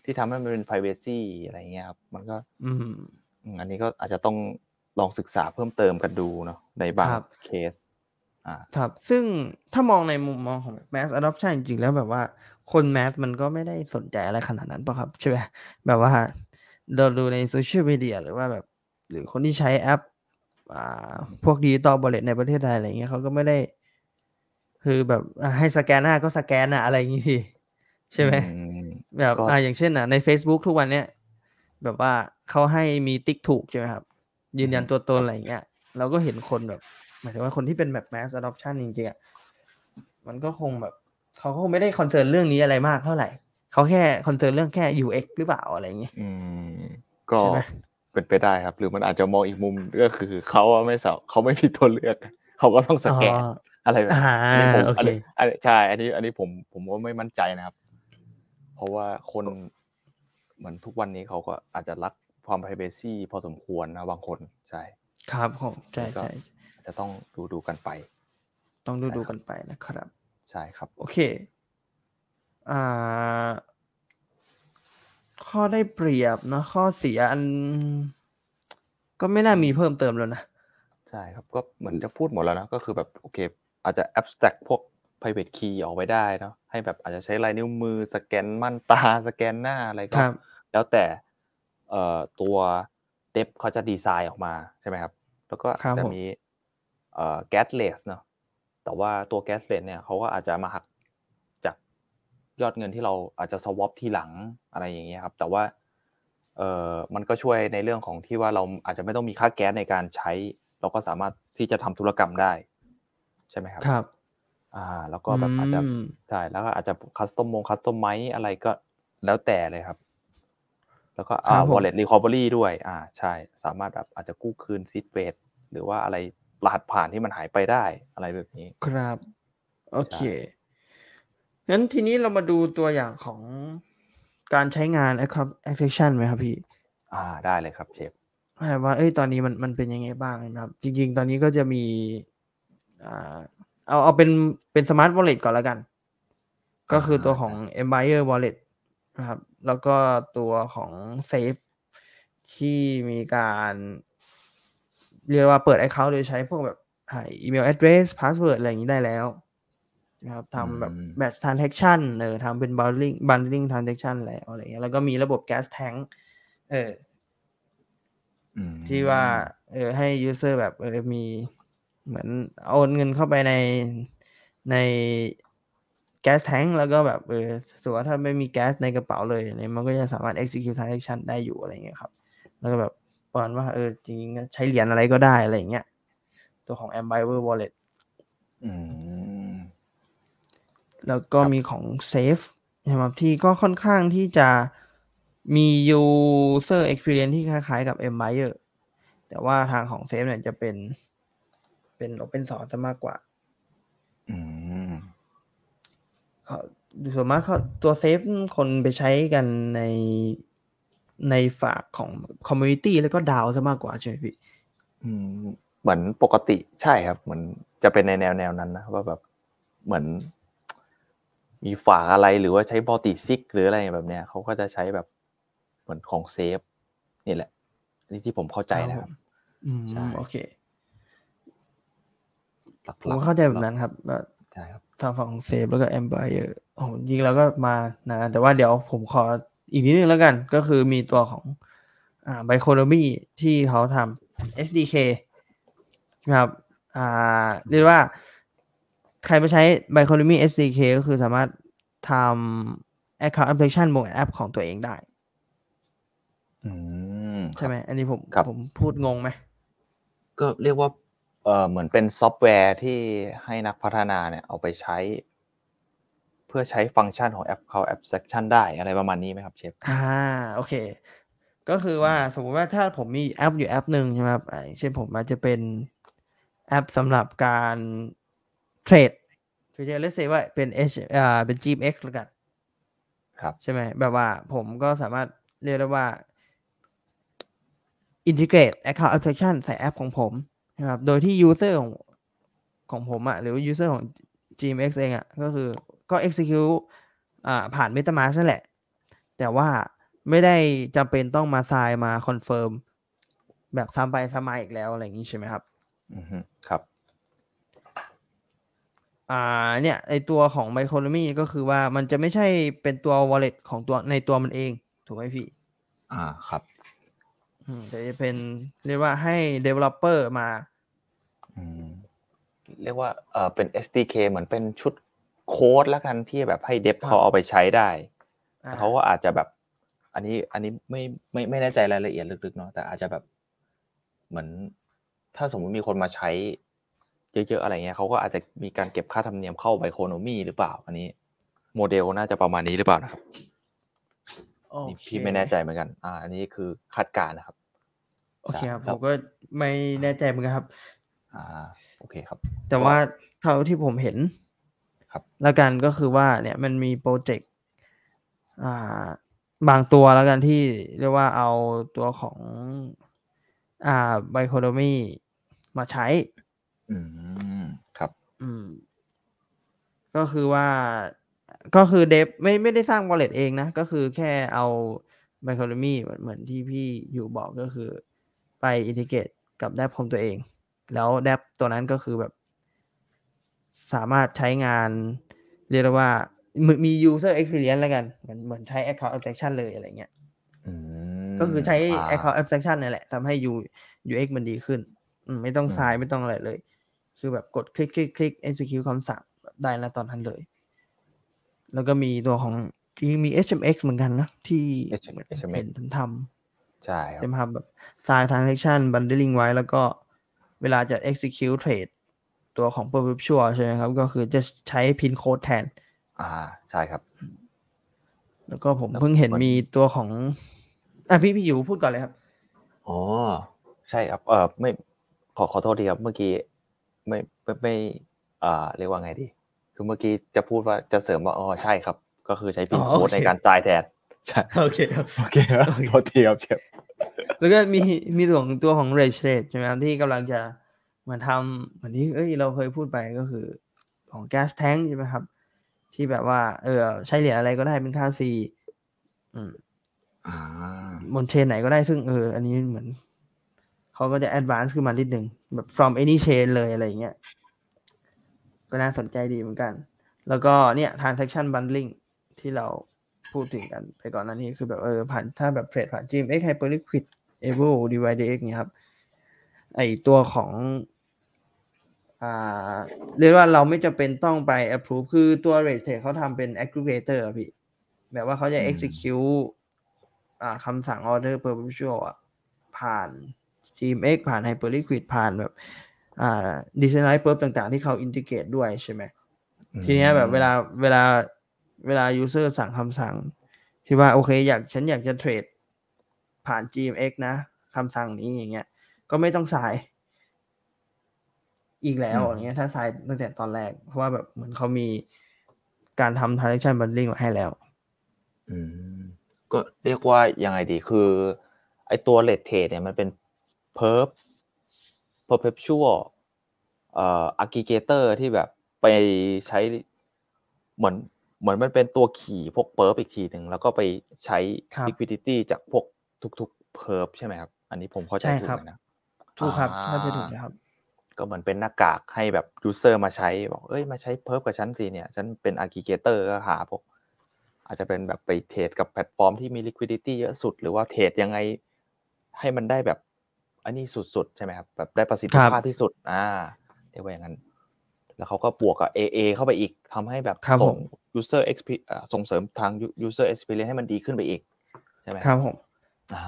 ที่ทำให้มันเป็น privacy อะไรอย่างเงี้ยครับ มันก็อืมอืมอันนี้ก็อาจจะต้องลองศึกษาเพิ่มเติมกันดูเนาะในบางครับเคสอ่าครับ ซึ่งถ้ามองในมุมมองของ mass adoption จริงๆแล้วแบบว่า คน mass มันก็ไม่ได้สนใจอะไรขนาดนั้นป่ะครับ ใช่ไหมแบบว่าเราดูในโซเชียลมีเดียหรือว่าแบบ หรือคนที่ใช้แอปอ่าพวก digital wallet ในประเทศไทยอะไรเงี้ยเขาก็ไม่ได้ คือแบบอะให้สแกนหน้าก็สแกนอะอะไรอย่างงี้พี่ ใช่ไหมอืมแบบก็อ่าอย่างเช่นอะใน Facebook ทุกวันเนี้ยแบบว่าเขาให้มีติ๊กถูกใช่ไหมครับ ยืนยันตัวตนอะไรอย่างเงี้ย เราก็เห็นคนแบบ หมายถึงว่าคนที่เป็นแบบ mass adoption จริงๆอะมันก็คงแบบเขาก็คงไม่ได้ concern เรื่องนี้อะไรมากเท่าไหร่เขาแค่ concern เรื่องแค่ UX หรือเปล่าอะไรอย่างเงี้ยอืมก็ใช่ไหม เป็นไปได้ครับ หรือมันอาจจะมองอีกมุมก็คือเขาอะไม่สาเขาไม่มีตัวเลือกเขาก็ต้องสแกนอ๋ออะไรแบบอ่าอันนี้ผมโออันเคนี้อันนี้ใช่ อันนี้ อันนี้ผมผมก็ไม่มั่นใจนะครับ เพราะว่าคนเหมือนทุกวันนี้เขาก็อาจจะรักความ privacy พอสมควรนะบางคนใช่ ครับผมใช่ก็ใช่จะต้องดูดูกันไป ต้องดูดูใช่ครับกันไปนะครับ ใช่ครับ โอเค อ่า ข้อได้เปรียบเนอะข้อเสียอัน ก็ไม่น่ามีเพิ่มเติมแล้วนะ ใช่ครับก็เหมือนจะพูดหมดแล้วนะก็คือแบบโอเค อาจจะ abstract พวก private key ออกไปได้เนาะให้แบบอาจจะใช้ลายนิ้วมือสแกนม่านตาสแกนหน้าอะไรก็ครับแล้วแต่เอ่อตัวเดฟเขาจะดีไซน์ออกมาใช่ไหมครับ แล้วก็ครับจะผมมีเอ่อ gasless เนาะแต่ว่าตัว gasless เนี่ยเขาก็อาจจะมาหักจาก ยอดเงินที่เราอาจจะ swap ทีหลังอะไรอย่างเงี้ยครับ แต่ว่าเอ่อมันก็ช่วยในเรื่องของที่ว่าเราอาจจะไม่ต้องมีค่าแก๊สในการใช้ เราก็สามารถที่จะทำธุรกรรมได้ ใช่ไหมครับครับ อ่า แล้วก็แบบอาจจะอืมใช่แล้วก็อาจจะ custom มง custom ไมอะไรก็แล้วแต่เลยครับ แล้วก็อ่าครับผม wallet recovery ด้วย อ่า ใช่ สามารถแบบอาจจะกู้คืน seed phraseหรือว่าอะไรรหัสผ่านที่มันหายไปได้อะไรแบบนี้ ครับ โอเค งั้นทีนี้เรามาดูตัวอย่างของการใช้งาน account acquisition ไหมครับพี่ อ่าได้เลยครับเชฟแบบว่าเอ้ยตอนนี้มันมันเป็นยังไงบ้างนะครับ จริง ๆ ตอนนี้ก็จะมีอ่าเอาเอาเป็นเป็น smart wallet ก่อนแล้วกัน ก็คือตัวของ Empire Wallet นะครับ แล้วก็ตัวของ Safe ที่มีการเรียกว่าเปิด account โดยใช้พวกแบบหา email address password อะไรอย่างนี้ได้แล้ว นะครับทำแบบอืม batch transaction เออทำเป็น bundling bundling transaction แล้วอะไรเงี้ยแล้วก็มีระบบ gas tank เอออืมที่ว่า เออให้ user แบบเออมีเหมือนโอนเงินเข้าไปในในแก๊สแทงแล้วก็แบบเออสมมติว่าถ้าไม่มีแก๊สในกระเป๋าเลยเนี่ยมันก็จะสามารถ execute transaction ได้อยู่อะไรเงี้ยครับ แล้วก็แบบประมาณว่าเออจริงๆก็ใช้เหรียญอะไรก็ได้อะไรอย่างเงี้ย ตัวของ Ambivert Wallet อืม แล้วก็ครับมีของ Safe นะครับที่ก็ค่อนข้างที่จะมี user experience ที่คล้ายๆ กับ Empire แต่ว่าทางของ Safe เนี่ยจะเป็นเป็น Open Source ซะมากกว่า อืมเขาส่วนมากเขาตัว Safe คนไปใช้กันในในฝากของ Community แล้วก็ดาวซะมากกว่าใช่ไหมพี่อืมเหมือนปกติใช่ครับ เหมือนจะเป็นในแนวแนวนั้นนะว่าแบบเหมือน มีฝาอะไรหรือว่าใช้บอติซิกหรืออะไรแบบเนี้ยเขาก็จะใช้แบบเหมือนของเซฟนี่แหละอันนี้ที่ผมเข้าใจนะครับอืมใช่โอเคหลักผมก็เข้าใจแบบนั้นครับว่าใช่ครับทางฝั่งของเซฟแล้วก็ Empire โอ้โหจริงแล้วก็มานะแต่ว่าเดี๋ยวผมขออีกนิดนึงแล้วกัน ก็คือมีตัวของอ่า b i c o n o m y ที่เขาทำ SDK นะครับอ่าเรียกว่า ใครไปใช้ b i c o n o m y SDK ก็คือสามารถทำ account application บนแอปของตัวเองได้ อืมใช่ไหม อันนี้ผมครับผมพูดงงไหม ก็เรียกว่าเออเหมือนเป็นซอฟต์แวร์ที่ให้นักพัฒนาเนี่ยเอาไปใช้ เพื่อใช้ฟังก์ชันของแอปเขา abstraction ได้อะไรประมาณนี้ไหมครับเชฟอ่าโอเค ก็คือว่าสมมุติว่าถ้าผมมีแอปอยู่แอปหนึ่งใช่ไหมครับอ่าอย่างเช่นผมอาจจะเป็นแอปสำหรับการ เทรดคือจะ let's say ว่าเป็น H อ่าเป็น GMX แล้วกัน ครับ ใช่ไหมแบบว่าผมก็สามารถเรียกได้ว่า integrate account application ใส่แอปของผมนะครับ โดยที่ user ของของผมอะหรือว่า user ของ GMX เองอะก็คือก็ execute อ่าผ่าน MetaMask นั่นแหละ แต่ว่าไม่ได้จำเป็นต้องมา sign มา confirm แบบซ้ำไปซ้ำมาอีกแล้วอะไรอย่างนี้ใช่ไหมครับ อือฮึครับ อ่าเนี่ยไอตัวของ b i c o n o m y ก็คือว่ามันจะไม่ใช่เป็นตัว wallet ของตัวในตัวมันเอง ถูกไหมพี่ อ่าครับอืมแต่จะเป็นเรียกว่าให้ developer มาอืมเรียกว่าเออเป็น SDK เหมือนเป็นชุดโค้ดแล้วกันที่แบบให้เดฟครับเขาเอาไปใช้ได้อ่าแล้วเขาก็อาจจะแบบ อันนี้อันนี้ไม่ไม่ไม่แน่ใจรายละเอียดลึกๆเนาะแต่อาจจะแบบเหมือนถ้าสมมุติมีคนมาใช้ เยอะๆอะไรเงี้ยเขาก็อาจจะมีการเก็บค่าธรรมเนียมเข้าไบโคโนมีหรือเปล่า อันนี้โมเดลน่าจะประมาณนี้หรือเปล่านะครับโอนี่เคพี่ไม่แน่ใจเหมือนกัน อ่า อันนี้คือคาดการณ์นะครับ โอเคครับครัผบมก็ไม่แน่ใจเหมือนกันครับ อ่า โอเคครับ แต่ว่าเท่าที่ผมเห็น ครับ แล้วกันก็คือว่า เนี่ยมันมีโปรเจกต์ อ่า บางตัวแล้วกันที่เรียกว่าเอาตัวของ อ่าไบโคโดมีมาใช้ อืม ครับ อืม ก็คือว่า ก็คือเดฟไม่ไม่ได้สร้าง wallet เองนะ ก็คือแค่เอา b i c o n o m y เหมือนเหมือนที่พี่อยู่บอกก็คือ ไปอินทิเกรตกับแดปของตัวเอง แล้วแดปตัวนั้นก็คือแบบ สามารถใช้งาน เรียกได้ว่ามีมี user experience แล้วกัน เหมือนเหมือนใช้ account abstraction เลยอะไรเงี้ยอืมก็คือใช้ อ่า account abstraction นี่นแหละทำให้ U UX มันดีขึ้น อืมไม่ต้องอืมซายไม่ต้องอะไรเลย คือแบบกดคลิกคลิกคลิก execute คำสั่งแบบได้แล้วตอนนั้นเลย แล้วก็มีตัวของที่มี HMX เหมือนกันนะ ที่ HMX เหมือนเห็นผมทใช่ครับใช่ไหมครับแบบ sign transaction bundling ไว้ แล้วก็เวลาจะ execute trade ตัวของ perpetual ใช่ไหมครับ ก็คือจะใช้ pin code แทน อ่า ใช่ครับ แล้วก็ผมแล้วเพิ่งเห็นมันมีตัวของ อะพี่พี่อยู่พูดก่อนเลยครับ อ๋อ ใช่ครับ เออไม่ขอขอโทษทีครับ เมื่อกี้ ไม่ไม่ไม่อ่าเรียกว่าไงดี คือเมื่อกี้จะพูดว่าจะเสริมว่าอ๋อใช่ครับ ก็คือใช้พินอ๋อโค้ดโอเคในการจ่ายแทนใช่โอเคครับโอเคครับโทษทีครับเชฟแล้วก็มีมีตัวของตัวของ rage trade ใช่ไหมครับที่กำลังจะเหมือนทำเหมือนที่เอ้ยเราเคยพูดไปก็คือของ gas tank ใช่ไหมครับ ที่แบบว่า เออใช้เหรียญอะไรก็ได้เป็นค่า C อืมอ่าบนเชนไหนก็ได้ซึ่งเออ อันนี้เหมือน เขาก็จะ advance ขึ้นมานิดนึงแบบ from any chain เลยอะไรอย่างเงี้ยก็น่าสนใจดีเหมือนกัน แล้วก็เนี่ย transaction bundling ที่เราพูดถึงกันไปก่อนหน้านี้คือแบบเออผ่านถ้าแบบเทรดผ่าน GMX Hyperliquid Evo DYDX เนี่ยครับ ไอตัวของอ่าเรียกว่าเราไม่จำเป็นต้องไป approve คือตัว rate trade เขาทำเป็น aggregator อะพี่ แบบว่าเขาจะอืม execute อ่าคำสั่ง order perpetual อะผ่าน GMX ผ่าน Hyperliquid ผ่านแบบอ่า decentralized perp ต่างๆ ที่เขา integrate ด้วยใช่ไหมทีเนี้ยแบบเวลาเวลาเวลา user สั่งคำสั่ง ที่ว่าโอเคอยากฉันอยากจะเทรดผ่าน GMX นะคำสั่งนี้อย่างเงี้ย ก็ไม่ต้องสายอีกแล้วอืมอย่างเงี้ยถ้าสายตั้งแต่ตอนแรก เพราะว่าแบบเหมือนเขามีการทำ transaction bundling มาให้แล้ว อืม ก็เรียกว่ายังไงดีคือ ไอตัวเลทเทรดเนี่ยมันเป็น เพิร์ฟ perpetual เอ่อ aggregator ที่แบบไปใช้เหมือนเหมือนมันเป็นตัวขี่พวก perp อีกทีหนึ่งแล้วก็ไปใช้ครับ liquidity จากพวกทุกๆ perp ใช่ไหมครับ อันนี้ผมเข้าใจใช่ถูกครับไหมนะถูกครับอ่าถ้าจะถูกนะครับ ก็เหมือนเป็นหน้ากากให้แบบ user มาใช้บอกเอ้ยมาใช้ perp กับฉันสิเนี่ยฉันเป็น aggregator ก็หาพวกอาจจะเป็นแบบไปเทรดกับแพลตฟอร์มที่มี liquidity เยอะสุด หรือว่าเทรดยังไงให้มันได้แบบ อันนี้สุดๆ ใช่ไหมครับแบบได้ประสิทธิภาพที่สุด อ่าเรียกว่าอย่างนั้น แล้วเขาก็บวกกับ AA เข้าไปอีกทำให้แบบครับส่งผม user exp อ่าส่งเสริมทาง user experience ให้มันดีขึ้นไปอีก ใช่ไหมครับผมอ่า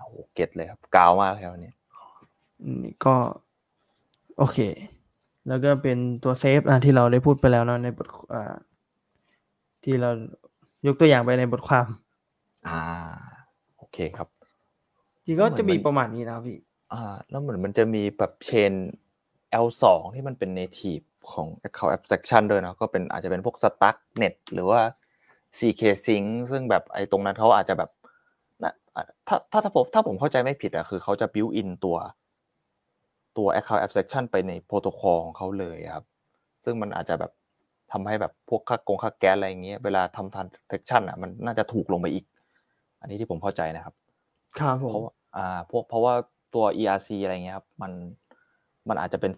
โหเก็ตเลยครับกาวมากเลยวันนี้นี่ก็ โอเค แล้วก็เป็นตัวเซฟอะที่เราได้พูดไปแล้วเนาะในบทอ่าที่เรายกตัวอย่างไปในบทความ อ่า โอเคครับจริงก็เหมือนจะมีมันประมาณนี้นะครับพี่ อ่า แล้วเหมือนมันจะมีแบบเชน L2 ที่มันเป็น native ของ account abstraction ด้วยเนอะก็เป็นอาจจะเป็นพวก Stack Net หรือว่า CK Sync ซึ่งแบบไอ้ตรงนั้นเขาอาจจะแบบนะอะถ้าถ้าถ้าผมถ้าผมเข้าใจไม่ผิดอะคือเขาจะ build in ตัวตัว account abstraction ไปในโปรโตคอลของเขาเลยอะครับ ซึ่งมันอาจจะแบบทำให้แบบพวกค่ากงค่าแก๊สอะไรอย่างเงี้ยเวลาทำ transaction อะมันน่าจะถูกลงไปอีก อันนี้ที่ผมเข้าใจนะครับครับผมเพราะว่าอ่าพวกเพราะว่า ตัว ERC อะไรเงี้ยครับมันมันอาจจะเป็น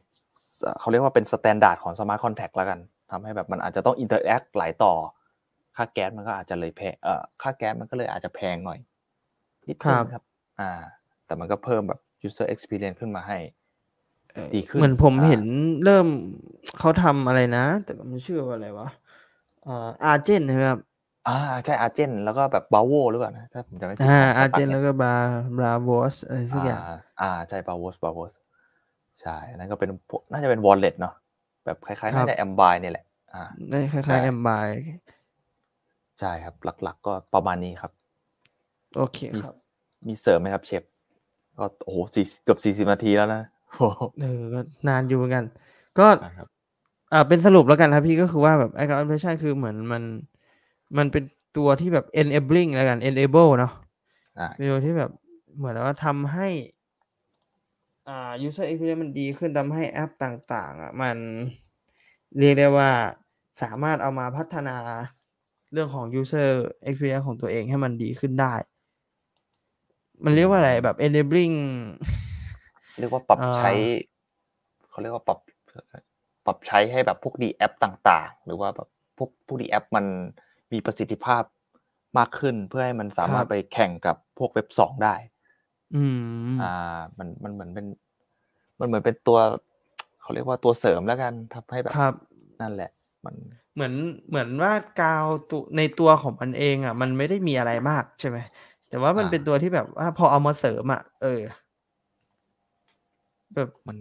สเขาเรียกว่าเป็น standard ของ Smart Contract แล้วกันทำให้แบบมันอาจจะต้อง interact หลายต่อ ค่าแก๊สมันก็อาจจะเลยแพงเอ่อค่าแก๊สมันก็เลยอาจจะแพงหน่อยนิดนึงครับ อ่า แต่มันก็เพิ่มแบบ user experience ขึ้นมาให้เอ่อดีขึ้นเหมือนผมอ่าเห็นเริ่มเขาทำอะไรนะ แต่มันชื่อว่าอะไรวะอ่าอาร์เจนนะครับ อ่าใช่อาร์เจนแล้วก็แบบบาโวหรือเปล่านะถ้าผมจำไม่ผิดอ่าขงอาร์เจน Starbucks แล้วก็บาบราโวสอะไรสักอย่างอ่าอ่าใช่บาโวสบาโวสใช่อันนั่นก็เป็นพวกน่าจะเป็น wallet เนาะแบบคล้ายๆครัน่าบจะแอมบายนี่ยแหละ อ่าได้คใช่ล้ายๆแอมบายใช่ครับ หลัก ๆ ก็ประมาณนี้ครับ โอเคมีครับ มีเสริมไหมครับเชฟก็โอ้โหสี่เกือบสี่สิบนาทีแล้วนะโอ้โหเออก็นานอยู่เหมือนกัน ก็นะครับอ่าเป็นสรุปแล้วกันครับพี่ก็คือว่าแบบ account application คือเหมือนมัน มันเป็นตัวที่แบบ enabling แล้วกัน enable เนาะอ่าเป็นตัวที่แบบเหมือนว่าทำให้อ่า user experience มันดีขึ้นทำให้แอปต่าง ๆ อะ มันเรียกได้ว่าสามารถเอามาพัฒนาเรื่องของ user experience ของตัวเองให้มันดีขึ้นได้ มันเรียกว่าอะไรแบบ enabling เรียกว่าปรับอ่าใช้เขาเรียกว่าปรับปรับใช้ให้แบบพวกดีแอปต่าง ๆ หรือว่าแบบพวกพวกดีแอปมัน มีประสิทธิภาพมากขึ้นเพื่อให้มันสามารถไปแข่งกับพวกเว็บสองได้ อืม อ่า มันมันเหมือนเป็น มันเหมือนเป็นตัวเขาเรียกว่าตัวเสริมแล้วกันทำให้แบบครับ นั่นแหละ มันเหมือนเหมือนว่ากาวตัวในตัวของมันเองอะ มันไม่ได้มีอะไรมากใช่ไหมแต่ว่ามันอ่าเป็นตัวที่แบบว่าพอเอามาเสริมอะเออ แบบมัน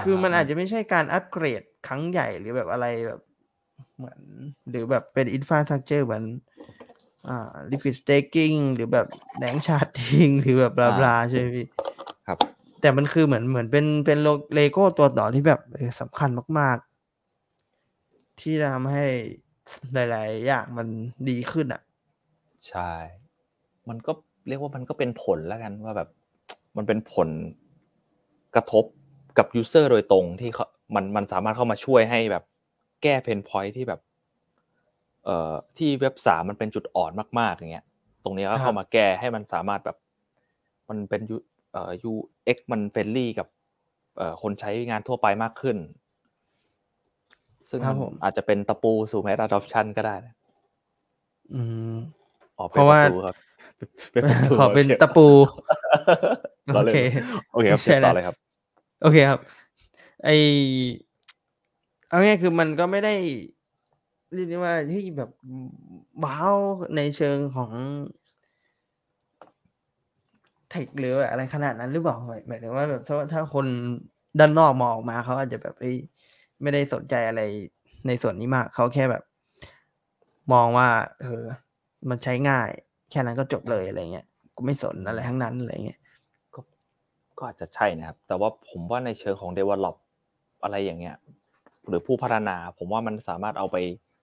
คือมันอ่าอาจจะไม่ใช่การอัปเกรดครั้งใหญ่หรือแบบอะไรแบบ เหมือน หรือแบบเป็นอินฟ a าสตรักเจอร์เหมือนอ่า liquid staking หรือแบบแดงชาร์ i ิงหรือแบบบลาบลาใช่ไหมพี่ครับ แต่มันคือเหมือนเหมือนเป็นเป็นเลโก้ตัวต่อที่แบบเออสำคัญมาก ๆ ที่จะทำให้หลาย ๆ อย่างมันดีขึ้นอะ ใช่ มันก็เรียกว่ามันก็เป็นผลแล้วกันว่าแบบ มันเป็นผลกระทบกับ user โดยตรงที่เขามันมันสามารถเข้ามาช่วยให้แบบ แก้ pain point ที่แบบ เอ่อที่เว็บสามมันเป็นจุดอ่อนมากๆอย่างเงี้ย ตรงนี้ก็ครัเข้ามาแก้ให้มันสามารถแบบ มันเป็น U เอ่อ UX มัน friendly กับ เอ่อคนใช้งานทั่วไปมากขึ้น ซึ่งครัมับนอาจจะเป็นตะปูสู่ mass adoption ก็ได้นะอืมอ๋อเพราะว่าเป็นปตูครับเป็นประตูขอเป็นชฟตะปูล้อเล่นเคโอเคครับใช่เชิญต่อแล้วเลยครับ โอเคครับ ไอ เอาง่ายคือมันก็ไม่ได้เรียกได้ว่าที่แบบว้าวในเชิงของเทคหรืออะไรขนาดนั้นหรือเปล่าหมายถึงว่าแบบถ้าคนด้านนอกมองออกมาเขาอาจจะแบบไม่ได้สนใจอะไรในส่วนนี้มากเขาแค่แบบ มองว่า เออ มันใช้ง่าย แค่นั้นก็จบเลยอะไรเงี้ยกูไม่สนอะไรทั้งนั้นอะไรเงี้ยก็ก็อาจจะใช่นะครับ แต่ว่าผมว่าในเชิงของ develop อะไรอย่างเงี้ย หรือผู้พัฒนา ผมว่ามันสามารถเอาไป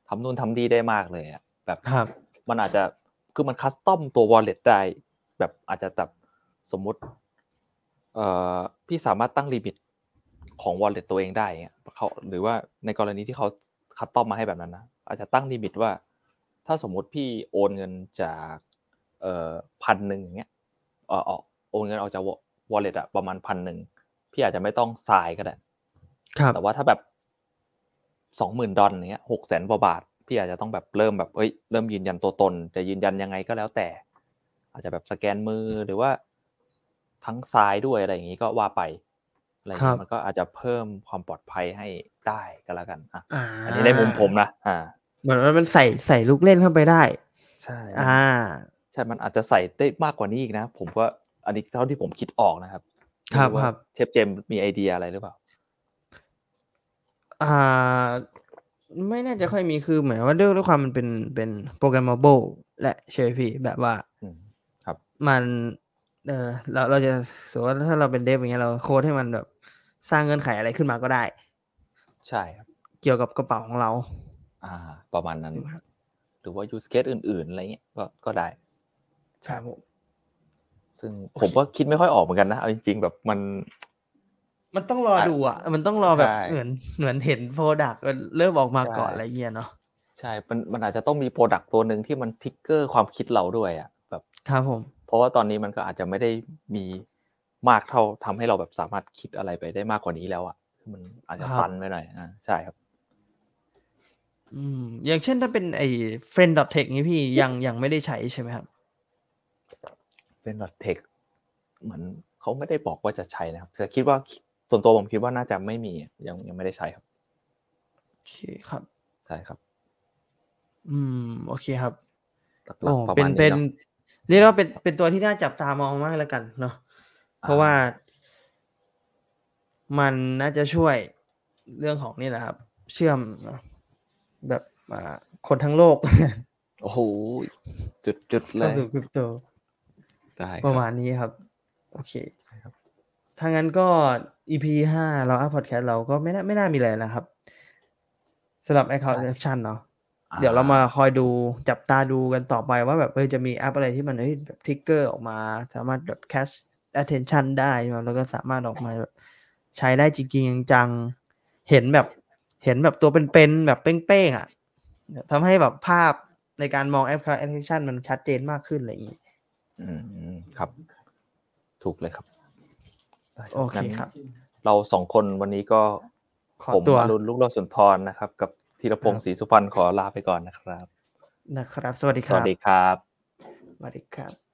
ทำนู่นทำดีได้มากเลยอะแบบครับมันอาจจะคือมัน custom ตัว wallet ได้ แบบอาจจะแบบสมมุติเอ่อพี่สามารถตั้ง limit ของ wallet ตัวเองได้เงี้ยเขาหรือว่าในกรณีที่เขา custom มาให้แบบนั้นนะอาจจะตั้ง limit ว่า ถ้าสมมุติพี่โอนเงินจากเอ่อพันหนึ่งอย่างเงี้ยเออออกโอนเงินออกจาก wallet อะประมาณพันหนึ่งพี่อาจจะไม่ต้องทรายก็ได้ครับแต่ว่าถ้าแบบ สองหมื่นดอลเนี้ยหกแสนกว่าบาท พี่อาจจะต้องแบบเริ่มแบบเอ้ยเริ่มยืนยันตัวตน จะยืนยันยังไงก็แล้วแต่ อาจจะแบบสแกนมือหรือว่าทั้งซ้ายด้วยอะไรอย่างนี้ก็ว่าไปอะไรอย่างครันี้บมันก็อาจจะเพิ่มความปลอดภัยให้ได้ก็แล้วกันอะอ่าอันนี้ในมุมผมนะอ่า เหมือนว่ามันใส่ใส่ลูกเล่นเข้าไปได้ ใช่ อ่า ใช่มันอาจจะใส่ได้มากกว่านี้อีกนะ ผมว่าอันนี้เท่าที่ผมคิดออกนะครับ ครับไม่ว่าครับเชฟเจมส์มีไอเดียอะไรหรือเปล่า อ่า ไม่น่าจะค่อยมีคือเหมือนว่าด้วยด้วยความมันเป็นเป็นโปรแกรม mable และใช่ไหมพี่แบบว่าอืมครับ มันเออเราเราจะสมมติว่าถ้าเราเป็นเดฟอย่างเงี้ยเราโค้ดให้มันแบบ สร้างเงื่อนไขอะไรขึ้นมาก็ได้ ใช่ครับ เกี่ยวกับกระเป๋าของเรา อ่า ประมาณนั้นถูกไหมครับหรือว่า use case อื่น ๆ อะไรเงี้ยก็ก็ได้ครับผมซึ่งโอเคผมก็คิดไม่ค่อยออกเหมือนกันนะเอาจริง ๆ แบบมัน มันต้องรอดูอะ มันต้องรอแบบใช่เหมือนเหมือนเห็น product มันเริ่มออกมาใช่ก่อนอะไรเงี้ยเนาะใช่มันมันอาจจะต้องมี product ตัวหนึ่งที่มัน trigger ความคิดเราด้วยอะแบบครับผม เพราะว่าตอนนี้มันก็อาจจะไม่ได้มีมากเท่าทำให้เราแบบสามารถคิดอะไรไปได้มากกว่านี้แล้วอะคือมันอาจจะครับตันไปหน่อยอ่าใช่ครับ อืม อย่างเช่นถ้าเป็นไอ้ friend.tech นี้พี่ยังยังไม่ได้ใช้ใช่ไหมครับเป็นดอทเทคเหมือนเขาไม่ได้บอกว่าจะใช้นะครับแต่คิดว่า ส่วนตัวผมคิดว่าน่าจะไม่มียังยังไม่ได้ใช้ครับโอเคครับใช่ครับ อืม โอเคครับหลัโอ้กๆประเป็นมาณเป็นี้นเนาะเรียกได้ว่าเป็นเป็นตัวที่น่าจับตามองมากแล้วกันเนาะเพราะว่า มันน่าจะช่วยเรื่องของนี่แหละครับ เชื่อมเนอะแบบอ่าคนทั้งโลก โอ้โห จุดจุดเลเข้าสู่คริปโตได้คประบมาณนี้ครับ โอเคใช่ครับ ถ้างั้นก็ EP ห้าเราอัพพอดแคสต์เราก็ไม่น่าไม่น่ามีอะไรนะครับสำหรับ Account Abstraction เนาะเดี๋ยวเรามาคอยดูจับตาดูกันต่อไปว่าแบบเออจะมีแอปอะไรที่มันเฮ้ยแบบ trigger ออกมา สามารถแบบ catch attention ได้ใช่ไหมแล้วก็สามารถออกมาแบบใช้ได้จริงๆจังๆเห็นแบบเห็นแบบตัวเป็นๆแบบเป้งๆอะทำให้แบบภาพในการมองแอป attention มันชัดเจนมากขึ้นอะไรอย่างนี้อืมอืมครับ ถูกเลยครับได้ โอเคงั้นครับ เราสองคนวันนี้ก็ขอผมตัวอรุณลูกโลดสุนทรนะครับ กับธีรพงครัศ์บศรีสุพรรณขอลาไปก่อนนะครับ นะครับ สวัสดีคสรัวับสดีครับ สวัสดีครับ